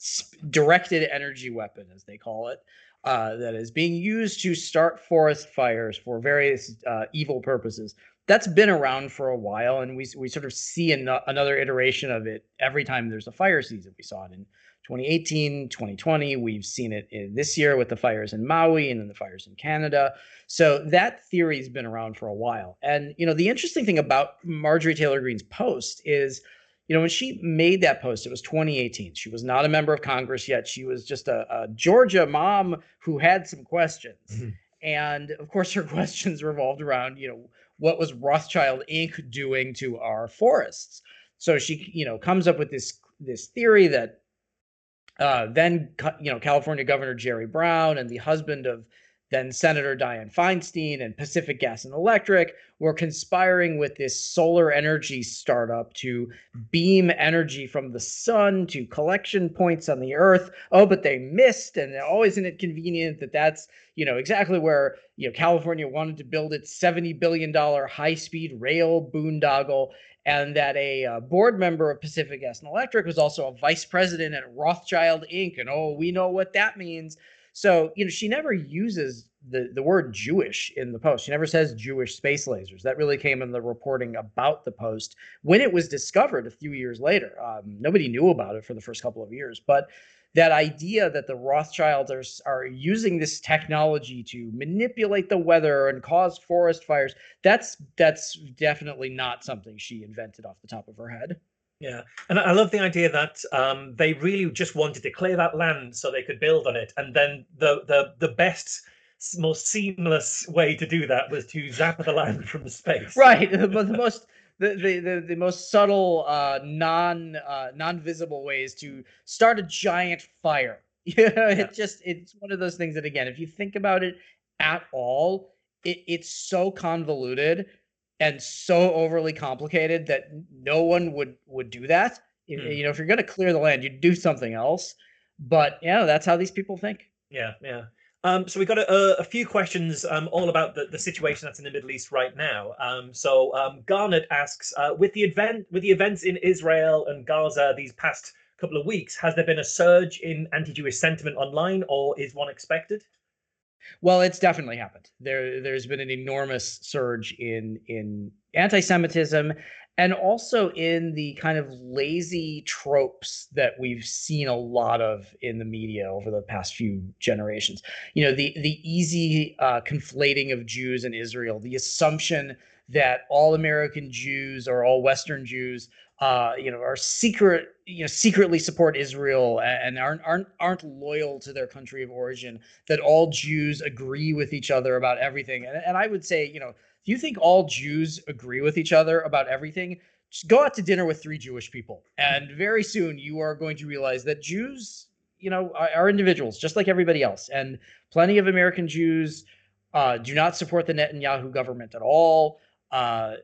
[SPEAKER 3] directed energy weapon, as they call it, uh, that is being used to start forest fires for various uh, evil purposes that's been around for a while, and we we sort of see an, another iteration of it every time there's a fire season. We saw it in 2018, 2020. We've seen it in, this year with the fires in Maui and then the fires in Canada. So that theory's been around for a while. And you know, the interesting thing about Marjorie Taylor Greene's post is, you know, when she made that post, it was 2018. She was not a member of Congress yet. She was just a, a Georgia mom who had some questions. Mm-hmm. And of course, her questions revolved around, you know, what was Rothschild Inc. doing to our forests? So she, you know, comes up with this this theory that uh, then, you know, California Governor Jerry Brown and the husband of then Senator Dianne Feinstein and Pacific Gas and Electric were conspiring with this solar energy startup to beam energy from the sun to collection points on the earth. Oh, but they missed, and oh, isn't it convenient that that's you know exactly where you know California wanted to build its seventy billion dollar high speed rail boondoggle. And that a uh, board member of Pacific Gas and Electric was also a vice president at Rothschild Inc. And oh, we know what that means. So, you know, she never uses the, the word Jewish in the post. She never says Jewish space lasers. That really came in the reporting about the post when it was discovered a few years later. Um, nobody knew about it for the first couple of years, but that idea that the Rothschilds are, are using this technology to manipulate the weather and cause forest fires, that's that's definitely not something she invented off the top of her head.
[SPEAKER 2] Yeah, and I love the idea that um, they really just wanted to clear that land so they could build on it, and then the the the best, most seamless way to do that was to zap the land from space.
[SPEAKER 3] Right, but the most the, the the, the most subtle, uh, non uh, non visible ways to start a giant fire. Yeah. it just it's one of those things that again, if you think about it at all, it, it's so convoluted and so overly complicated that no one would would do that. Hmm. You know, if you're going to clear the land, you'd do something else. But yeah, that's how these people think.
[SPEAKER 2] Yeah, yeah. Um, so we've got a, a, few questions um, all about the, the situation that's in the Middle East right now. Um, so um, Garnet asks, uh, with the event with the events in Israel and Gaza these past couple of weeks, has there been a surge in anti-Jewish sentiment online, or is one expected?
[SPEAKER 3] Well, it's definitely happened. There, there's been an enormous surge in in anti-Semitism, and also in the kind of lazy tropes that we've seen a lot of in the media over the past few generations. You know, the the easy uh, conflating of Jews and Israel, the assumption that all American Jews or all Western Jews uh, you know, are secret, you know, secretly support Israel and aren't aren't aren't loyal to their country of origin. That all Jews agree with each other about everything. And, and I would say, you know, if you think all Jews agree with each other about everything, just go out to dinner with three Jewish people, and very soon you are going to realize that Jews, you know, are, are individuals just like everybody else, and plenty of American Jews uh, do not support the Netanyahu government at all. Uh,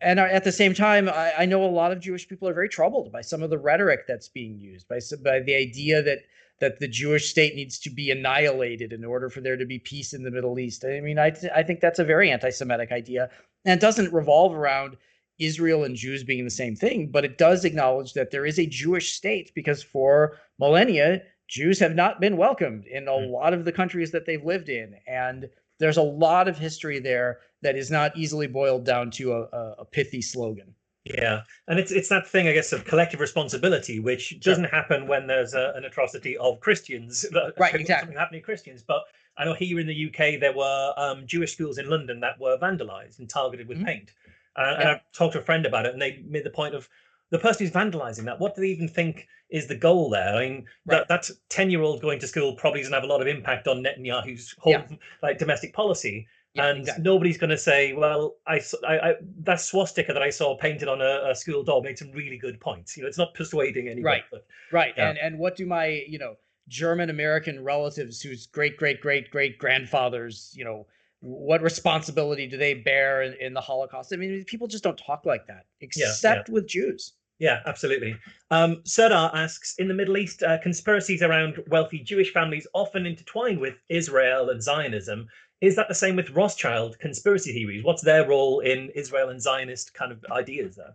[SPEAKER 3] and at the same time, I, I, know a lot of Jewish people are very troubled by some of the rhetoric that's being used, by, by the idea that that the Jewish state needs to be annihilated in order for there to be peace in the Middle East. I mean, I, I think that's a very anti-Semitic idea, and it doesn't revolve around Israel and Jews being the same thing, but it does acknowledge that there is a Jewish state because for millennia, Jews have not been welcomed in a mm. lot of the countries that they've lived in, and there's a lot of history there that is not easily boiled down to a, a, pithy slogan.
[SPEAKER 2] Yeah, and it's it's that thing, I guess, of collective responsibility, which doesn't happen when there's a, an atrocity of Christians.
[SPEAKER 3] Right, exactly. Something
[SPEAKER 2] happening to Christians, but I know here in the UK there were um, Jewish schools in London that were vandalised and targeted with mm-hmm. paint. Uh, yeah. And I talked to a friend about it, and they made the point of, the person who's vandalizing that, what do they even think is the goal there? I mean,
[SPEAKER 3] Right.
[SPEAKER 2] that that ten year old going to school probably doesn't have a lot of impact on Netanyahu's whole
[SPEAKER 3] Yeah.
[SPEAKER 2] like domestic policy.
[SPEAKER 3] Yeah,
[SPEAKER 2] and
[SPEAKER 3] exactly.
[SPEAKER 2] nobody's going to say, "Well, I that swastika that I saw painted on a, a school door made some really good points." You know, it's not persuading anybody.
[SPEAKER 3] Right.
[SPEAKER 2] But
[SPEAKER 3] Right.
[SPEAKER 2] Yeah.
[SPEAKER 3] And and what do my, you know, German American relatives whose great great great great grandfathers, you know, what responsibility do they bear in, in the Holocaust? I mean, people just don't talk like that,
[SPEAKER 2] yeah.
[SPEAKER 3] except with Jews.
[SPEAKER 2] Yeah, absolutely. Um, Serdar asks In the Middle East, uh, conspiracies around wealthy Jewish families often intertwined with Israel and Zionism. Is that the same with Rothschild conspiracy theories? What's their role in Israel and Zionist kind of ideas there?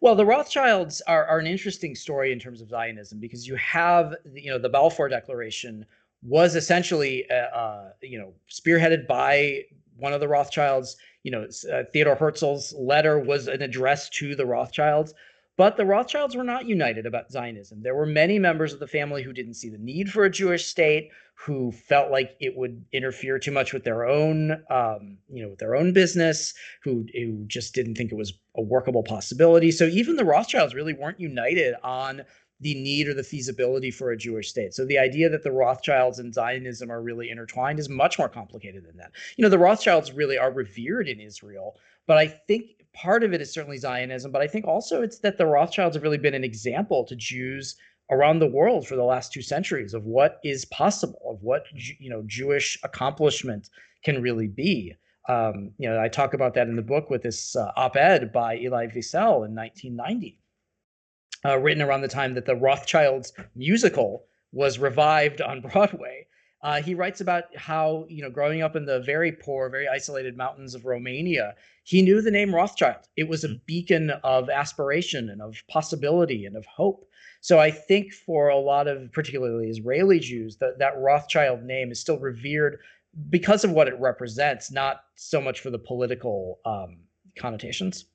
[SPEAKER 3] Well, the Rothschilds are, are an interesting story in terms of Zionism because you have, the- you know, the Balfour Declaration was essentially, uh, uh, you know, spearheaded by one of the Rothschilds. You know, uh, Theodor Herzl's letter was an address to the Rothschilds, but the Rothschilds were not united about Zionism. There were many members of the family who didn't see the need for a Jewish state, who felt like it would interfere too much with their own, um, you know, with their own business, who who just didn't think it was a workable possibility. So even the Rothschilds really weren't united on the need or the feasibility for a Jewish state. So the idea that the Rothschilds and Zionism are really intertwined is much more complicated than that. You know, the Rothschilds really are revered in Israel, but I think part of it is certainly Zionism, but I think also it's that the Rothschilds have really been an example to Jews around the world for the last two centuries of what is possible, of what you know Jewish accomplishment can really be. Um, you know, I talk about that in the book with this uh, op-ed by Elie Wiesel in 1990, uh, written around the time that the Rothschilds musical was revived on Broadway. Uh, he writes about how, you know, growing up in the very poor, very isolated mountains of Romania, he knew the name Rothschild. It was a beacon of aspiration and of possibility and of hope. So I think for a lot of particularly Israeli Jews, that that Rothschild name is still revered because of what it represents, not so much for the political um, connotations.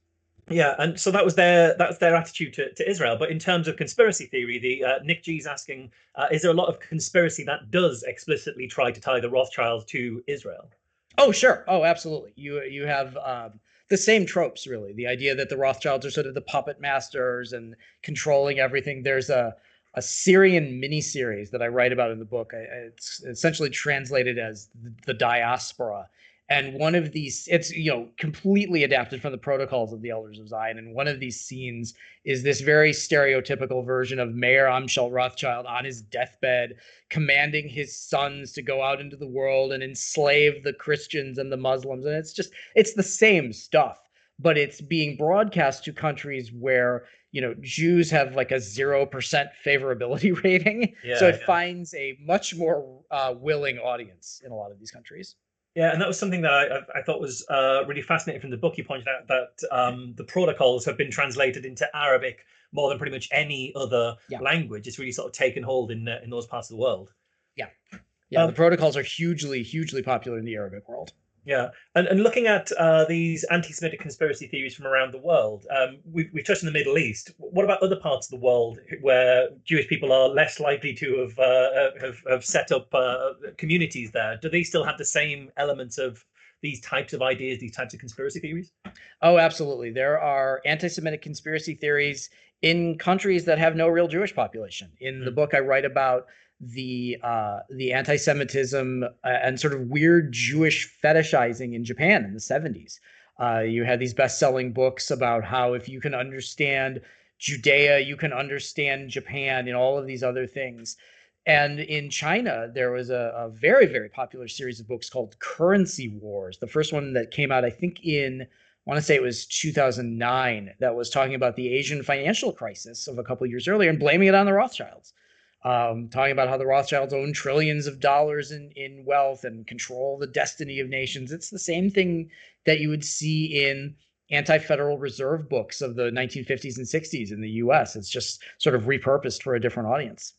[SPEAKER 2] Yeah, and so that was their that's their attitude to, to Israel. But in terms of conspiracy theory, the uh, Nick G's asking, uh, is there a lot of conspiracy that does explicitly try to tie the Rothschilds to Israel?
[SPEAKER 3] Oh, sure. Oh, absolutely. You you have um, the same tropes, really. The idea that the Rothschilds are sort of the puppet masters and controlling everything. There's a a Syrian miniseries that I write about in the book. It's essentially translated as the diaspora. And one of these, it's you know completely adapted from the protocols of the Elders of Zion. And one of these scenes is this very stereotypical version of Mayer Amschel Rothschild on his deathbed, commanding his sons to go out into the world and enslave the Christians and the Muslims. And it's just, it's the same stuff, but it's being broadcast to countries where, you know, Jews have like a 0% favorability rating.
[SPEAKER 2] Yeah,
[SPEAKER 3] so it
[SPEAKER 2] yeah.
[SPEAKER 3] finds a much more uh, willing audience in a lot of these countries.
[SPEAKER 2] Yeah, and that was something that I, I- thought was uh, really fascinating from the book. You pointed out that um, the protocols have been translated into Arabic more than pretty much any other
[SPEAKER 3] Yeah.
[SPEAKER 2] language. It's really sort of taken hold in uh, in those parts of the world.
[SPEAKER 3] Yeah,
[SPEAKER 2] Um,
[SPEAKER 3] the protocols are hugely, hugely popular in the Arabic world.
[SPEAKER 2] Yeah, and, and looking at uh, these anti-Semitic conspiracy theories from around the world, um, we've, we've touched on the Middle East. What about other parts of the world where Jewish people are less likely to have uh, have, have set up uh, communities there? Do they still have the same elements of these types of ideas, these types of conspiracy theories?
[SPEAKER 3] Oh, absolutely. There are anti Semitic conspiracy theories in countries that have no real Jewish population. In the
[SPEAKER 2] Mm.
[SPEAKER 3] book, I write about the uh, the anti-Semitism uh, and sort of weird Jewish fetishizing in Japan in the 70s. Uh, you had these best-selling books about how if you can understand Judea, you can understand Japan and all of these other things. And in China, there was a, a very, very popular series of books called Currency Wars. The first one that came out, I think, in I want to say it was 2009, that was talking about the Asian financial crisis of a couple of years earlier and blaming it on the Rothschilds. Um, talking about how the Rothschilds own trillions of dollars in, in wealth and control the destiny of nations. It's the same thing that you would see in anti-federal reserve books of the 1950s and 60s in the US. It's just sort of repurposed for a different audience.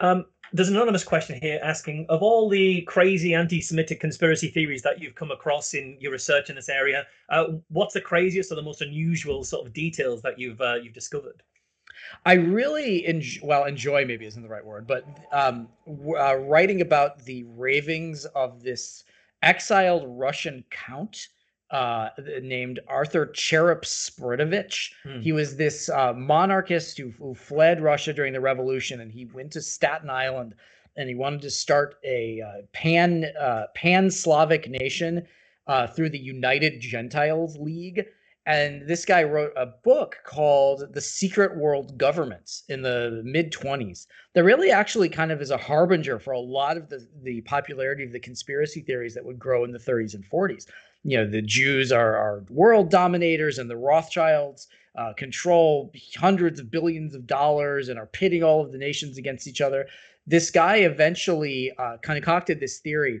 [SPEAKER 2] Um, there's an anonymous question here asking of all the crazy anti-Semitic conspiracy theories that you've come across in your research in this area, uh, what's the craziest or the most unusual sort of details that you've uh, you've discovered?
[SPEAKER 3] I really enjoy, well, enjoy maybe isn't the right word, but um, uh, writing about the ravings of this exiled Russian count uh, named Arthur Cherep Spiridovich.
[SPEAKER 2] Hmm.
[SPEAKER 3] He was this uh, monarchist who, who fled Russia during the revolution, and he went to Staten Island, and he wanted to start a uh, pan uh, pan Slavic nation uh, through the United Gentiles League. And this guy wrote a book called The Secret World Governments in the mid 20s that really actually kind of is a harbinger for a lot of the, the popularity of the conspiracy theories that would grow in the 30s and 40s. You know, the Jews are, are world dominators and the Rothschilds uh, control hundreds of billions of dollars and are pitting all of the nations against each other. This guy eventually uh, concocted this theory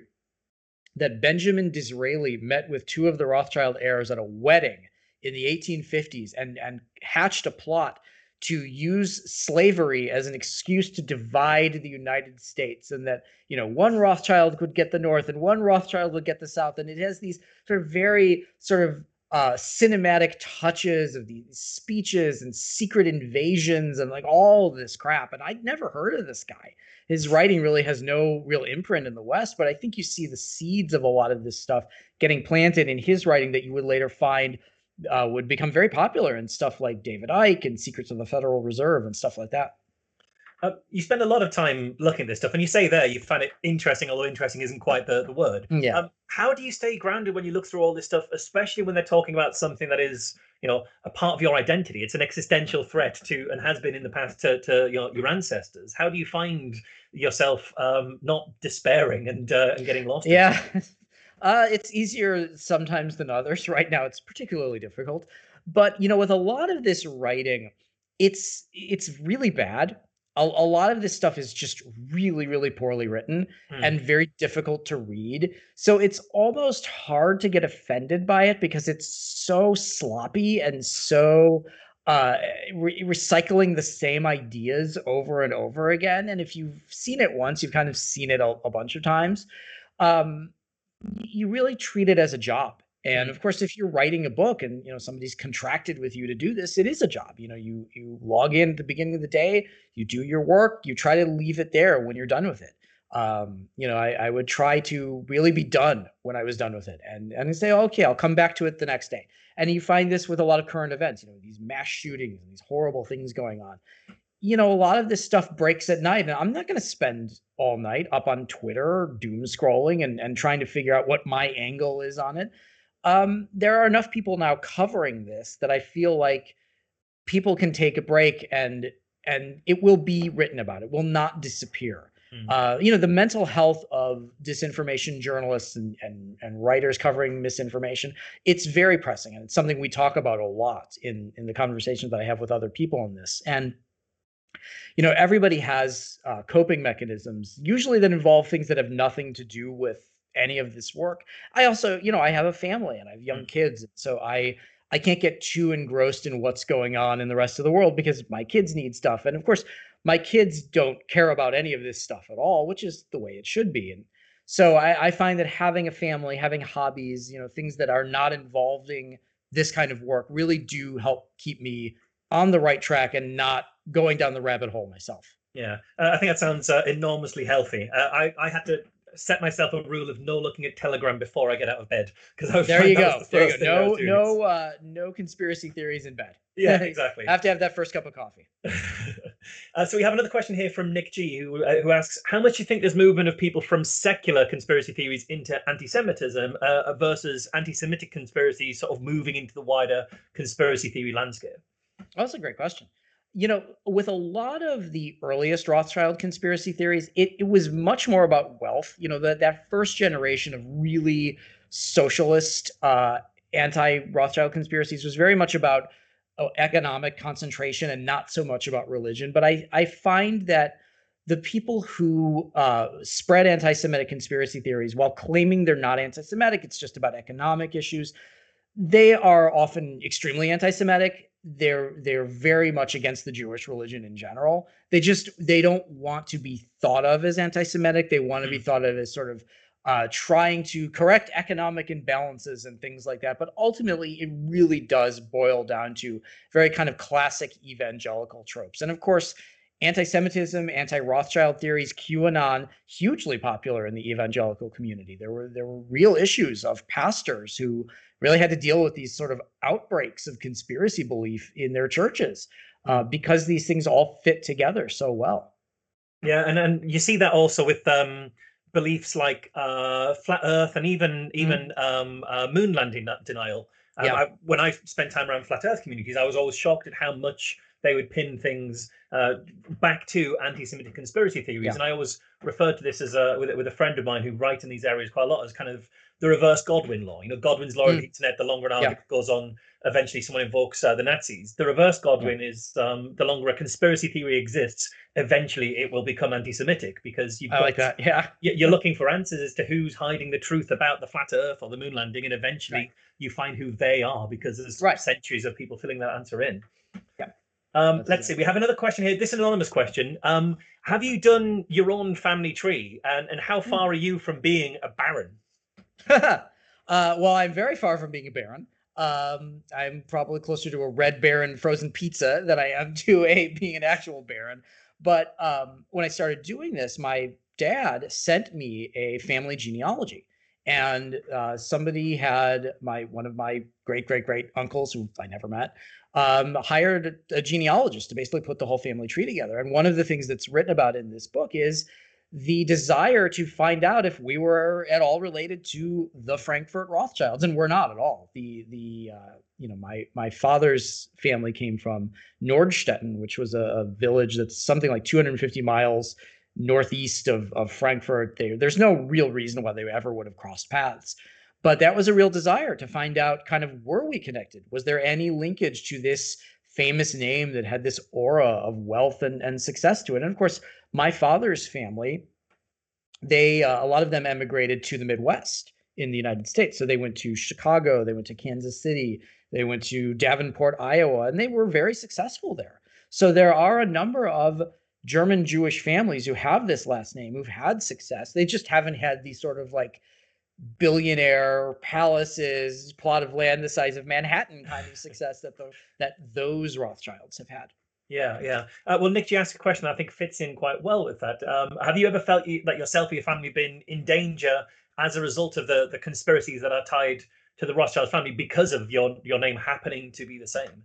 [SPEAKER 3] that Benjamin Disraeli met with two of the Rothschild heirs at a wedding in the 1850s and, and hatched a plot to use slavery as an excuse to divide the United States and that you know one Rothschild could get the north and one Rothschild would get the south. And it has these sort of very sort of uh, cinematic touches of these speeches and secret invasions and like all this crap. And I'd never heard of this guy. His writing really has no real imprint in the West but I think you see the seeds of a lot of this stuff getting planted in his writing that you would later find uh, would become very popular in stuff like David Icke and Secrets of the Federal Reserve and stuff like that.
[SPEAKER 2] Uh, you spend a lot of time looking at this stuff, and you say there you find it interesting, although interesting isn't quite the, the word.
[SPEAKER 3] Yeah.
[SPEAKER 2] Um, how do you stay grounded when you look through all this stuff, especially when they're talking about something that is, you know, a part of your identity? It's an existential threat to, and has been in the past to, to your, your ancestors. How do you find yourself um, not despairing and uh, and getting lost?
[SPEAKER 3] Yeah. Uh, it's easier sometimes than others. Right now, it's particularly difficult. But you know, with a lot of this writing, it's it's really bad. A, a lot of this stuff is just really, really poorly written
[SPEAKER 2] Hmm.
[SPEAKER 3] and very difficult to read. So it's almost hard to get offended by it because it's so sloppy and so uh, re- recycling the same ideas over and over again. And if you've seen it once, you've kind of seen it a, a bunch of times. Um, you really treat it as a job. And of course, if you're writing a book and you know somebody's contracted with you to do this, it is a job. You know, you you log in at the beginning of the day, you do your work, you try to leave it there when you're done with it. Um, you know, I, I would try to really be done when I was done with it, and and say, okay, I'll come back to it the next day. And you find this with a lot of current events. You know, these mass shootings and these horrible things going on you know, a lot of this stuff breaks at night, and I'm not going to spend all night up on Twitter, doom scrolling, and and trying to figure out what my angle is on it. Um, there are enough people now covering this that I feel like people can take a break, and and it will be written about. It will not disappear.
[SPEAKER 2] Mm.
[SPEAKER 3] Uh, you know, the mental health of disinformation journalists and, and and writers covering misinformation, it's very pressing, and it's something we talk about a lot in in the conversations that I have with other people on this. And you know everybody has uh, coping mechanisms usually that involve things that have nothing to do with any of this work i also you know i have a family and i have young
[SPEAKER 2] Mm.
[SPEAKER 3] kids so i i can't get too engrossed in what's going on in the rest of the world because my kids need stuff and of course my kids don't care about any of this stuff at all which is the way it should be and so i, I find that having a family having hobbies you know things that are not involving this kind of work really do help keep me on the right track and not going down the rabbit hole myself.
[SPEAKER 2] Yeah, uh, I think that sounds uh, enormously healthy. Uh, I I had to set myself a rule of no looking at Telegram before I get out of bed because I was
[SPEAKER 3] There you go.
[SPEAKER 2] the
[SPEAKER 3] There you go. No, no, uh, no conspiracy theories in bed.
[SPEAKER 2] Yeah, exactly.
[SPEAKER 3] I have to have that first cup of coffee.
[SPEAKER 2] uh, so we have another question here from Nick G, who uh, who asks, "How much do you think this movement of people from secular conspiracy theories into anti-Semitism uh, versus anti-Semitic conspiracies sort of moving into the wider conspiracy theory landscape?"
[SPEAKER 3] That's a great question. You know, with a lot of the earliest Rothschild conspiracy theories, it, it was much more about wealth. You know, that that first generation of really socialist uh, anti-Rothschild conspiracies was very much about uh, economic concentration and not so much about religion. But I I find that the people who uh, spread anti-Semitic conspiracy theories while claiming they're not anti-Semitic, it's just about economic issues. They are often extremely anti-Semitic. They're they're very much against the Jewish religion in general. They just they don't want to be thought of as anti-Semitic. They want to be thought of as sort of uh, trying to correct economic imbalances and things like that. But ultimately, it really does boil down to very kind of classic evangelical tropes. And of course, anti-Semitism, anti-Rothschild theories, QAnon, hugely popular in the evangelical community. There were there were real issues of pastors who really had to deal with these sort of outbreaks of conspiracy belief in their churches uh, because these things all fit together so well.
[SPEAKER 2] Yeah, and and you see that also with um, beliefs like uh, flat Earth and even even mm. um, uh, moon landing denial. Um, yeah. I, when I spent time around flat Earth communities, I was always shocked at how much they would pin things uh, back to anti-Semitic conspiracy theories. Yeah. And I always referred to this as a with, with a friend of mine who writes in these areas quite a lot as kind of the reverse Godwin law. You know, Godwin's law mm. of the internet. The longer an article yeah. goes on, eventually someone invokes uh, the Nazis. The reverse Godwin yeah. is um, the longer a conspiracy theory exists, eventually it will become anti-Semitic because you've
[SPEAKER 3] I like that. Yeah,
[SPEAKER 2] you're looking for answers as to who's hiding the truth about the flat Earth or the moon landing, and eventually right. you find who they are because there's right. centuries of people filling that answer in.
[SPEAKER 3] Yeah.
[SPEAKER 2] Um, let's see. We have another question here. This is an anonymous question. Um, have you done your own family tree, and and how hmm. far are you from being a baron?
[SPEAKER 3] uh, well, I'm very far from being a baron. Um, I'm probably closer to a red baron frozen pizza than I am to a being an actual baron. But um, when I started doing this, my dad sent me a family genealogy, and uh, somebody had my one of my great great great uncles who I never met um, hired a genealogist to basically put the whole family tree together. And one of the things that's written about in this book is the desire to find out if we were at all related to the Frankfurt Rothschilds, and we're not at all. The the uh, you know my my father's family came from Nordstetten, which was a, a village that's something like 250 miles northeast of of Frankfurt. There, there's no real reason why they ever would have crossed paths. But that was a real desire to find out kind of were we connected? Was there any linkage to this famous name that had this aura of wealth and, and success to it? And of course, my father's family, they uh, a lot of them emigrated to the Midwest in the United States. So they went to Chicago, they went to Kansas City, they went to Davenport, Iowa, and they were very successful there. So there are a number of German Jewish families who have this last name who've had success. They just haven't had these sort of like billionaire palaces, plot of land the size of Manhattan kind of success that the that those Rothschilds have had.
[SPEAKER 2] Yeah, yeah. Uh, well, Nick, you asked a question I think fits in quite well with that. Um, have you ever felt you, that yourself or your family been in danger as a result of the the conspiracies that are tied to the Rothschild family because of your your name happening to be the same?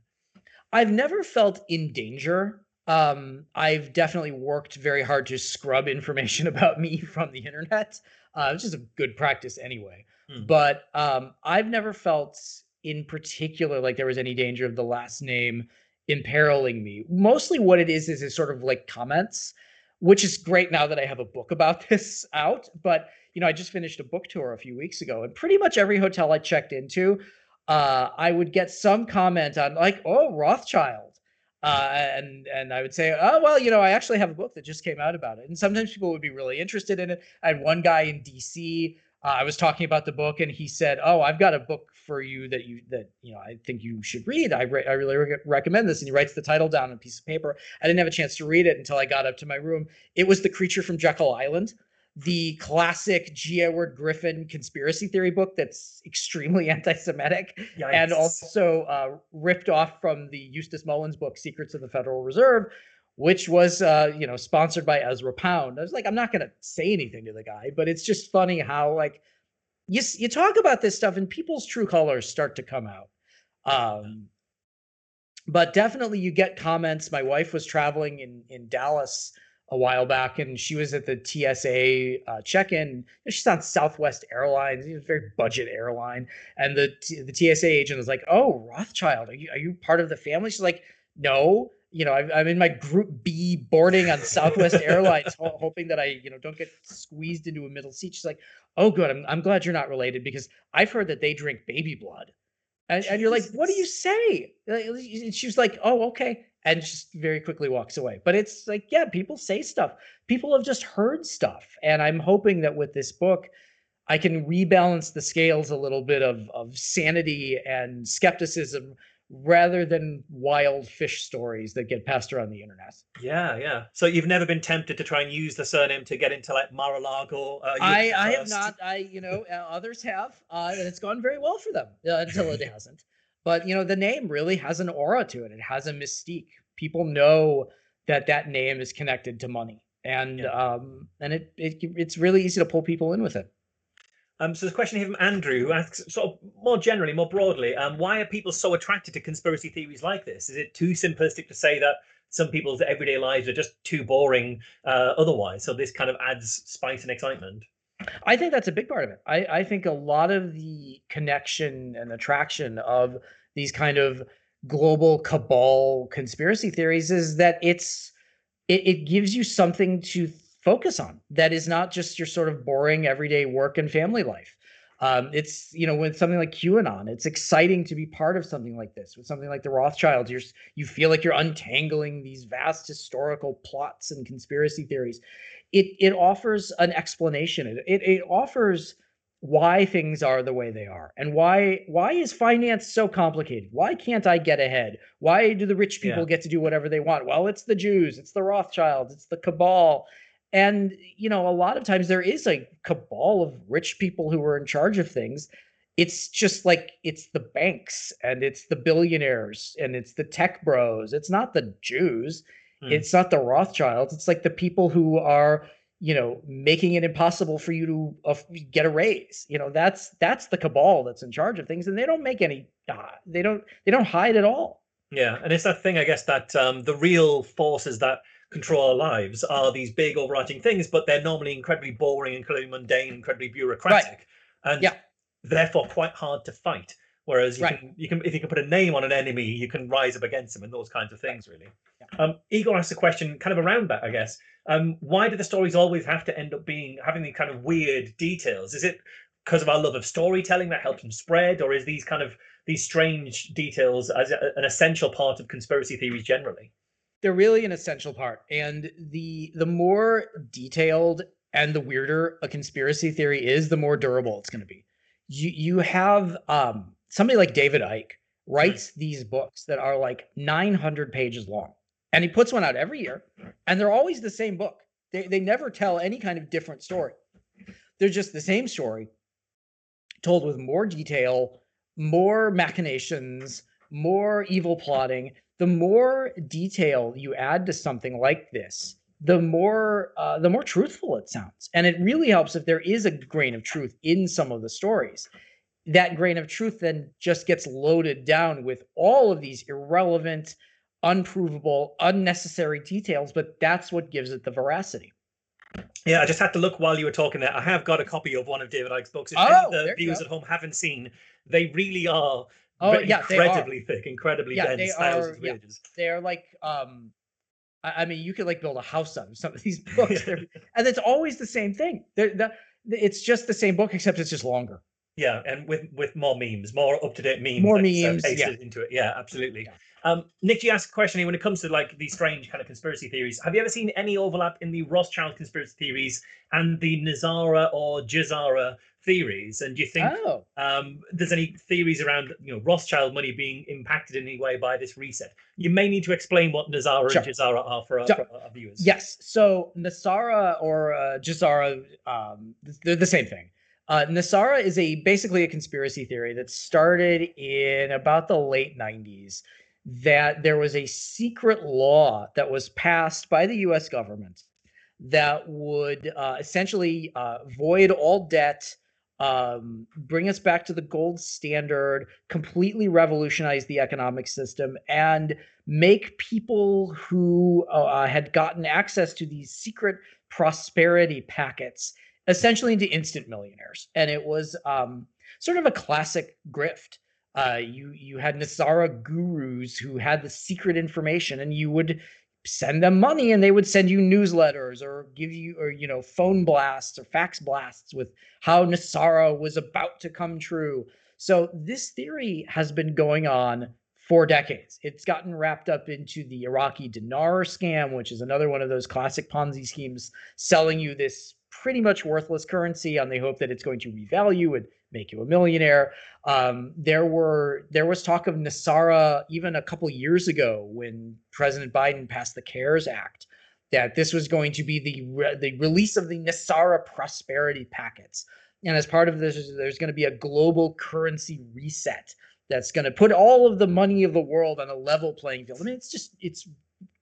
[SPEAKER 3] I've never felt in danger. Um, I've definitely worked very hard to scrub information about me from the internet uh, which is a good practice anyway. Hmm. But um, I've never felt in particular like there was any danger of the last name imperiling me. Mostly what it is is is sort of like comments, which is great now that I have a book about this out. But you know, I just finished a book tour a few weeks ago, and pretty much every hotel I checked into, uh, I would get some comment on like, "Oh, Rothschild," Uh, and and I would say, oh well, you know, I actually have a book that just came out about it, and sometimes people would be really interested in it. I had one guy in D.C. Uh, I was talking about the book, and he said, "Oh, I've got a book for you that you that you know I think you should read. I re- I really re- recommend this." And he writes the title down on a piece of paper. I didn't have a chance to read it until I got up to my room. It was The Creature from Jekyll Island the classic G. Edward Griffin conspiracy theory book that's extremely anti-Semitic, Yikes. and also uh, ripped off from the Eustace Mullins book Secrets of the Federal Reserve, which was uh, you know sponsored by Ezra Pound. I was like, I'm not gonna say anything to the guy, but it's just funny how like you you talk about this stuff and people's true colors start to come out. Um, but definitely you get comments. My wife was traveling in in Dallas a while back, and she was at the TSA uh, check-in. She's on Southwest Airlines, a very budget airline, and the the TSA agent was like, "Oh, Rothschild, are you are you part of the family?" She's like, "No." You know, I'm in my Group B boarding on Southwest Airlines, hoping that I, you know, don't get squeezed into a middle seat. She's like, "Oh, good. I'm, I'm glad you're not related because I've heard that they drink baby blood." And, and, you're like, what do you say? She was like, oh, okay and just very quickly walks away. But it's like, yeah, people say stuff. People have just heard stuff. And I'm hoping that with this book, I can rebalance the scales a little bit of, of sanity and skepticism rather than wild fish stories that get passed around the internet.
[SPEAKER 2] Yeah, yeah. So you've never been tempted to try and use the surname to get into like Mar-a-Lago?
[SPEAKER 3] Uh, I, I have not. I, you know, uh, others have, uh, and it's gone very well for them uh, until it hasn't. But you know, the name really has an aura to it. It has a mystique. People know that that name is connected to money, and yeah. um, and it, it it's really easy to pull people in with it.
[SPEAKER 2] Um, so there's a question here from Andrew who asks, sort of more generally, more broadly, um, why are people so attracted to conspiracy theories like this? Is it too simplistic to say that some people's everyday lives are just too boring uh, otherwise? So this kind of adds spice and excitement.
[SPEAKER 3] I think that's a big part of it. I, I think a lot of the connection and attraction of these kind of global cabal conspiracy theories is that it's it, it gives you something to focus on that is not just your sort of boring everyday work and family life. Um, it's you know with something like QAnon, it's exciting to be part of something like this. With something like the Rothschilds, you're you feel like you're untangling these vast historical plots and conspiracy theories. It it offers an explanation. It it, it offers why things are the way they are and why why is finance so complicated? Why can't i get ahead? Why do the rich people yeah. get to do whatever they want? Well it's the jews it's the rothschilds it's the cabal. And you know a lot of times there is a cabal of rich people who are in charge of things. It's just like it's the banks and it's the billionaires and it's the tech bros. It's not the jews hmm. it's not the rothschilds it's like the people who are you know making it impossible for you to uh, get a raise you know that's that's the cabal that's in charge of things and they don't make any uh, they don't they don't hide at all
[SPEAKER 2] yeah and it's that thing i guess that um, the real forces that control our lives are these big overarching things but they're normally incredibly boring incredibly mundane incredibly bureaucratic right. and yeah. therefore quite hard to fight whereas you right. can you can if you can put a name on an enemy you can rise up against them and those kinds of things really yeah. um igor asked a question kind of around that i guess um, why do the stories always have to end up being having these kind of weird details? Is it because of our love of storytelling that helps them spread, or is these kind of these strange details as a, an essential part of conspiracy theories generally?
[SPEAKER 3] They're really an essential part, and the the more detailed and the weirder a conspiracy theory is, the more durable it's going to be. You you have um, somebody like David Icke writes mm-hmm. these books that are like 900 pages long and he puts one out every year and they're always the same book. They, they never tell any kind of different story. They're just the same story told with more detail more machinations more evil plotting. The more detail you add to something like this the more uh, the more truthful it sounds. And it really helps if there is a grain of truth in some of the stories that grain of truth then just gets loaded down with all of these irrelevant unprovable, unnecessary details, but that's what gives it the veracity.
[SPEAKER 2] Yeah, I just had to look while you were talking there. I have got a copy of one of David Icke's books. If oh, the viewers at home haven't seen, they really are oh, yeah, incredibly thick, incredibly yeah, dense, thousands are, of yeah. pages.
[SPEAKER 3] They are like um I, I mean you could like build a house out of some of these books. and it's always the same thing. They're, the, it's just the same book, except it's just longer.
[SPEAKER 2] Yeah, and with with more memes, more up to date memes,
[SPEAKER 3] more memes,
[SPEAKER 2] yeah. into it. Yeah, absolutely. Yeah. Um, Nick, you asked a question here when it comes to like these strange kind of conspiracy theories. Have you ever seen any overlap in the Rothschild conspiracy theories and the NESARA or GESARA theories? And do you think oh. um, there's any theories around you know Rothschild money being impacted in any way by this reset? You may need to explain what NESARA sure. and GESARA are for our, sure. for our, viewers.
[SPEAKER 3] Yes. So NESARA or uh, GESARA, um, they're the same thing. Uh, NESARA is a basically a conspiracy theory that started in about the late 90s that there was a secret law that was passed by the US government that would uh, essentially uh, void all debt, um, bring us back to the gold standard, completely revolutionize the economic system, and make people who uh, had gotten access to these secret prosperity packets essentially into instant millionaires. And it was um, sort of a classic grift uh, you you had NESARA gurus who had the secret information, and you would send them money, and they would send you newsletters or give you or you know phone blasts or fax blasts with how NESARA was about to come true. So this theory has been going on for decades. It's gotten wrapped up into the Iraqi dinar scam, which is another one of those classic Ponzi schemes, selling you this pretty much worthless currency on the hope that it's going to revalue and make you a millionaire. Um, there were there was talk of NESARA even a couple years ago when President Biden passed the CARES Act that this was going to be the re- the release of the NESARA prosperity packets. And as part of this, there's going to be a global currency reset that's going to put all of the money of the world on a level playing field. I mean, it's just it's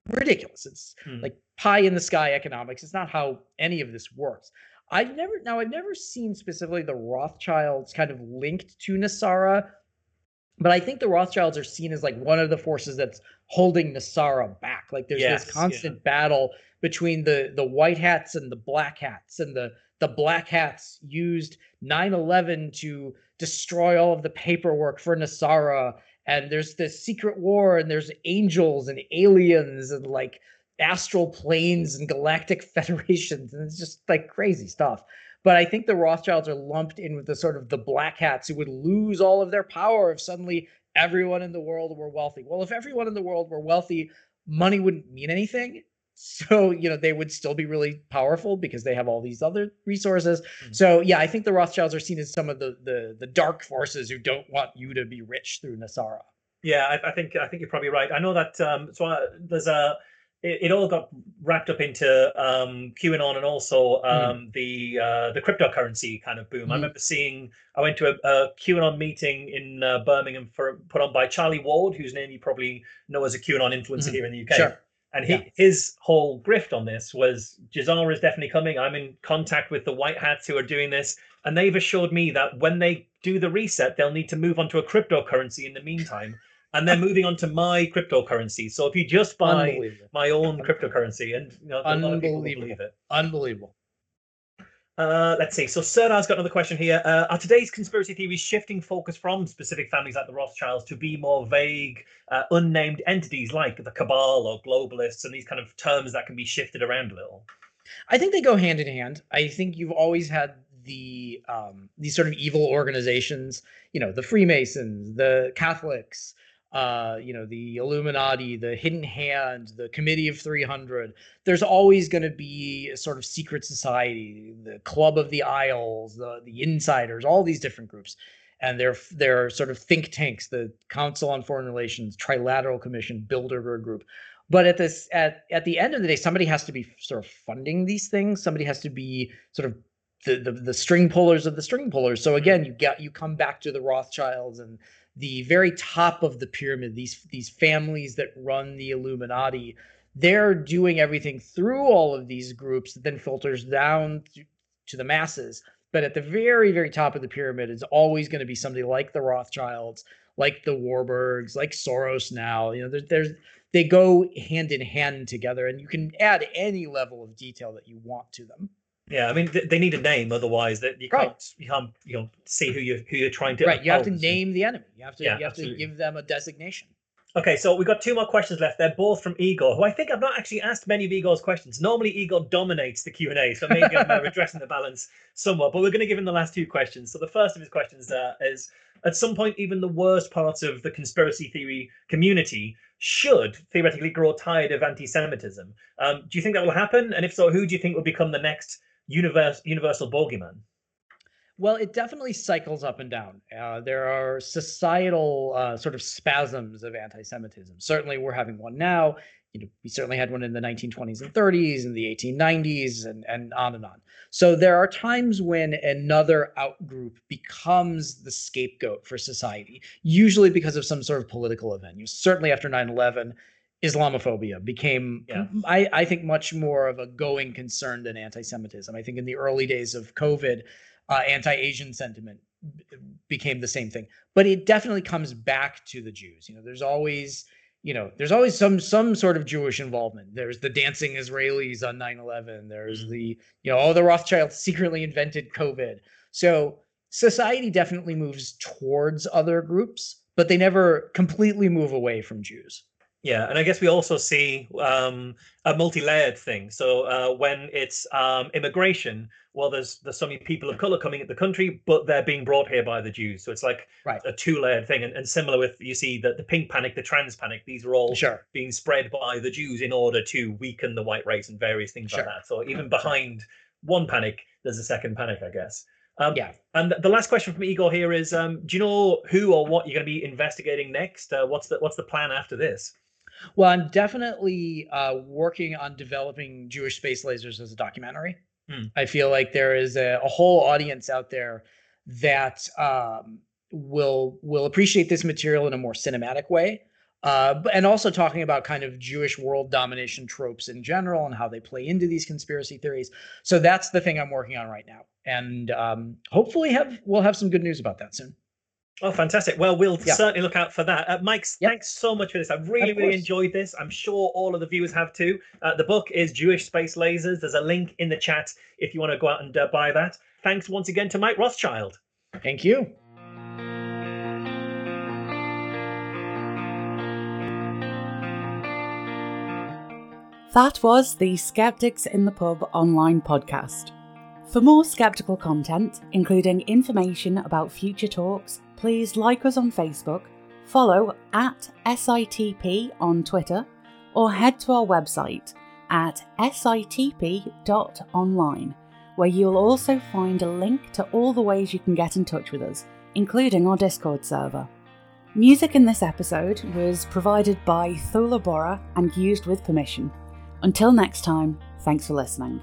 [SPEAKER 3] ridiculous. It's
[SPEAKER 2] Hmm.
[SPEAKER 3] like pie in the sky economics. It's not how any of this works. I've never now I've never seen specifically the Rothschilds kind of linked to NESARA, but I think the Rothschilds are seen as like one of the forces that's holding NESARA back. Like there's
[SPEAKER 2] Yes,
[SPEAKER 3] this
[SPEAKER 2] yeah.
[SPEAKER 3] constant battle between the the white hats and the black hats, and the the black hats used 9/11 to destroy all of the paperwork for NESARA. And there's this secret war, and there's angels and aliens and like astral planes and galactic federations, and it's just like crazy stuff. But I think the Rothschilds are lumped in with the sort of the black hats who would lose all of their power if suddenly everyone in the world were wealthy. Well, if everyone in the world were wealthy, money wouldn't mean anything. So, you know, they would still be really powerful because they have all these other resources.
[SPEAKER 2] Mhm.
[SPEAKER 3] So, yeah, I think the Rothschilds are seen as some of the the the dark forces who don't want you to be rich through NESARA.
[SPEAKER 2] Yeah, I, I think I think you're probably right. I know that um, so I, there's a it, it all got wrapped up into um, QAnon and also um, the uh, the cryptocurrency kind of boom. I
[SPEAKER 3] Mhm.
[SPEAKER 2] remember seeing I went to a, a QAnon meeting in uh, Birmingham for put on by Charlie Ward, whose name you probably know as a QAnon influencer
[SPEAKER 3] Mhm.
[SPEAKER 2] here in the UK.
[SPEAKER 3] Sure.
[SPEAKER 2] And he,
[SPEAKER 3] Yeah.
[SPEAKER 2] his whole grift on this was GESARA is definitely coming. I'm in contact with the white hats who are doing this, and they've assured me that when they do the reset, they'll need to move on to a cryptocurrency in the meantime. And they're moving on to my cryptocurrency. So if you just buy my own cryptocurrency, and you know, a lot of people
[SPEAKER 3] Unbelievable.
[SPEAKER 2] believe it.
[SPEAKER 3] Unbelievable.
[SPEAKER 2] Uh, let's see. So Serdar's got another question here. Uh, are today's conspiracy theories shifting focus from specific families like the Rothschilds to be more vague, uh, unnamed entities like the cabal or globalists and these kind of terms that can be shifted around a little?
[SPEAKER 3] I think they go hand in hand. I think you've always had the um, these sort of evil organizations, you know, the Freemasons, the Catholics, uh, you know, the Illuminati, the Hidden Hand, the Committee of 300. There's always going to be a sort of secret society, the Club of the Isles, the the Insiders, all these different groups. And they're they're sort of think tanks, the Council on Foreign Relations, Trilateral Commission, Bilderberg Group but at this at at the end of the day somebody has to be sort of funding these things somebody has to be sort of the, the the string pullers of the string pullers so again you get you come back to the rothschilds and the very top of the pyramid these these families that run the illuminati they're doing everything through all of these groups that then filters down to, the masses. But at the very very top of the pyramid is always going to be somebody like the rothschilds like the warburgs like soros now you know there, there's they go hand in hand together and you can add any level of detail that you want to them
[SPEAKER 2] Yeah, I mean th- they need a name, otherwise that you
[SPEAKER 3] Right.
[SPEAKER 2] can't you can't you know see who you who you're trying to.
[SPEAKER 3] right you have to name the enemy you have to
[SPEAKER 2] Yeah,
[SPEAKER 3] you have to give them a designation
[SPEAKER 2] Okay, so we've got two more questions left. They're both from Igor, who I think I've not actually asked many of Igor's questions. Normally, Igor dominates the Q and A, so maybe I'm uh, redressing the balance somewhat. But we're going to give him the last two questions. So the first of his questions uh, is: At some point, even the worst parts of the conspiracy theory community should theoretically grow tired of anti-Semitism. Um, do you think that will happen? And if so, who do you think will become the next universe, universal bogeyman?
[SPEAKER 3] Well, it definitely cycles up and down. Uh, there are societal uh, sort of spasms of anti-Semitism. Certainly, we're having one now. You know, we certainly had one in the 1920s and 30s, and the 1890s, and and on and on. So there are times when another outgroup becomes the scapegoat for society, usually because of some sort of political event. You know, certainly after 9/11, Islamophobia became,
[SPEAKER 2] Yeah.
[SPEAKER 3] I, I think, much more of a going concern than anti-Semitism. I think in the early days of COVID, uh, anti-Asian sentiment b- became the same thing. But it definitely comes back to the Jews. You know, there's always, you know, there's always some some sort of Jewish involvement. There's the dancing Israelis on 9/11. There's
[SPEAKER 2] Mhm.
[SPEAKER 3] the, you know, oh, the Rothschilds secretly invented COVID. So society definitely moves towards other groups, but they never completely move away from Jews.
[SPEAKER 2] Yeah, and I guess we also see um, a multi-layered thing. So uh, when it's um, immigration, well, there's there's so many people of color coming into the country, but they're being brought here by the Jews. So it's like
[SPEAKER 3] Right.
[SPEAKER 2] a two-layered thing. And, and similar with you see the, the pink panic, the trans panic. These are all
[SPEAKER 3] Sure.
[SPEAKER 2] being spread by the Jews in order to weaken the white race and various things like that. So even behind one panic, there's a second panic, I guess. Um,
[SPEAKER 3] Yeah.
[SPEAKER 2] And the last question from Igor here is: um, Do you know who or what you're going to be investigating next? Uh, what's the what's the plan after this?
[SPEAKER 3] Well, I'm definitely uh, working on developing Jewish space lasers as a documentary.
[SPEAKER 2] Hmm.
[SPEAKER 3] I feel like there is a, a whole audience out there that um, will will appreciate this material in a more cinematic way. uh, and also talking about kind of Jewish world domination tropes in general and how they play into these conspiracy theories. So that's the thing I'm working on right now, and um, hopefully have we'll have some good news about that soon.
[SPEAKER 2] Oh, fantastic! Well, we'll yeah. certainly look out for that. Uh, Mike, yep. thanks so much for this. I've really, really enjoyed this. I'm sure all of the viewers have too. Uh, the book is Jewish Space Lasers. There's a link in the chat if you want to go out and uh, buy that. Thanks once again to Mike Rothschild.
[SPEAKER 3] Thank you.
[SPEAKER 4] That was the Skeptics in the Pub online podcast. For more skeptical content, including information about future talks, please like us on Facebook, follow at SITP on Twitter, or head to our website at sitp.online, where you'll also find a link to all the ways you can get in touch with us, including our Discord server. Music in this episode was provided by Thula Bora and used with permission. Until next time, thanks for listening.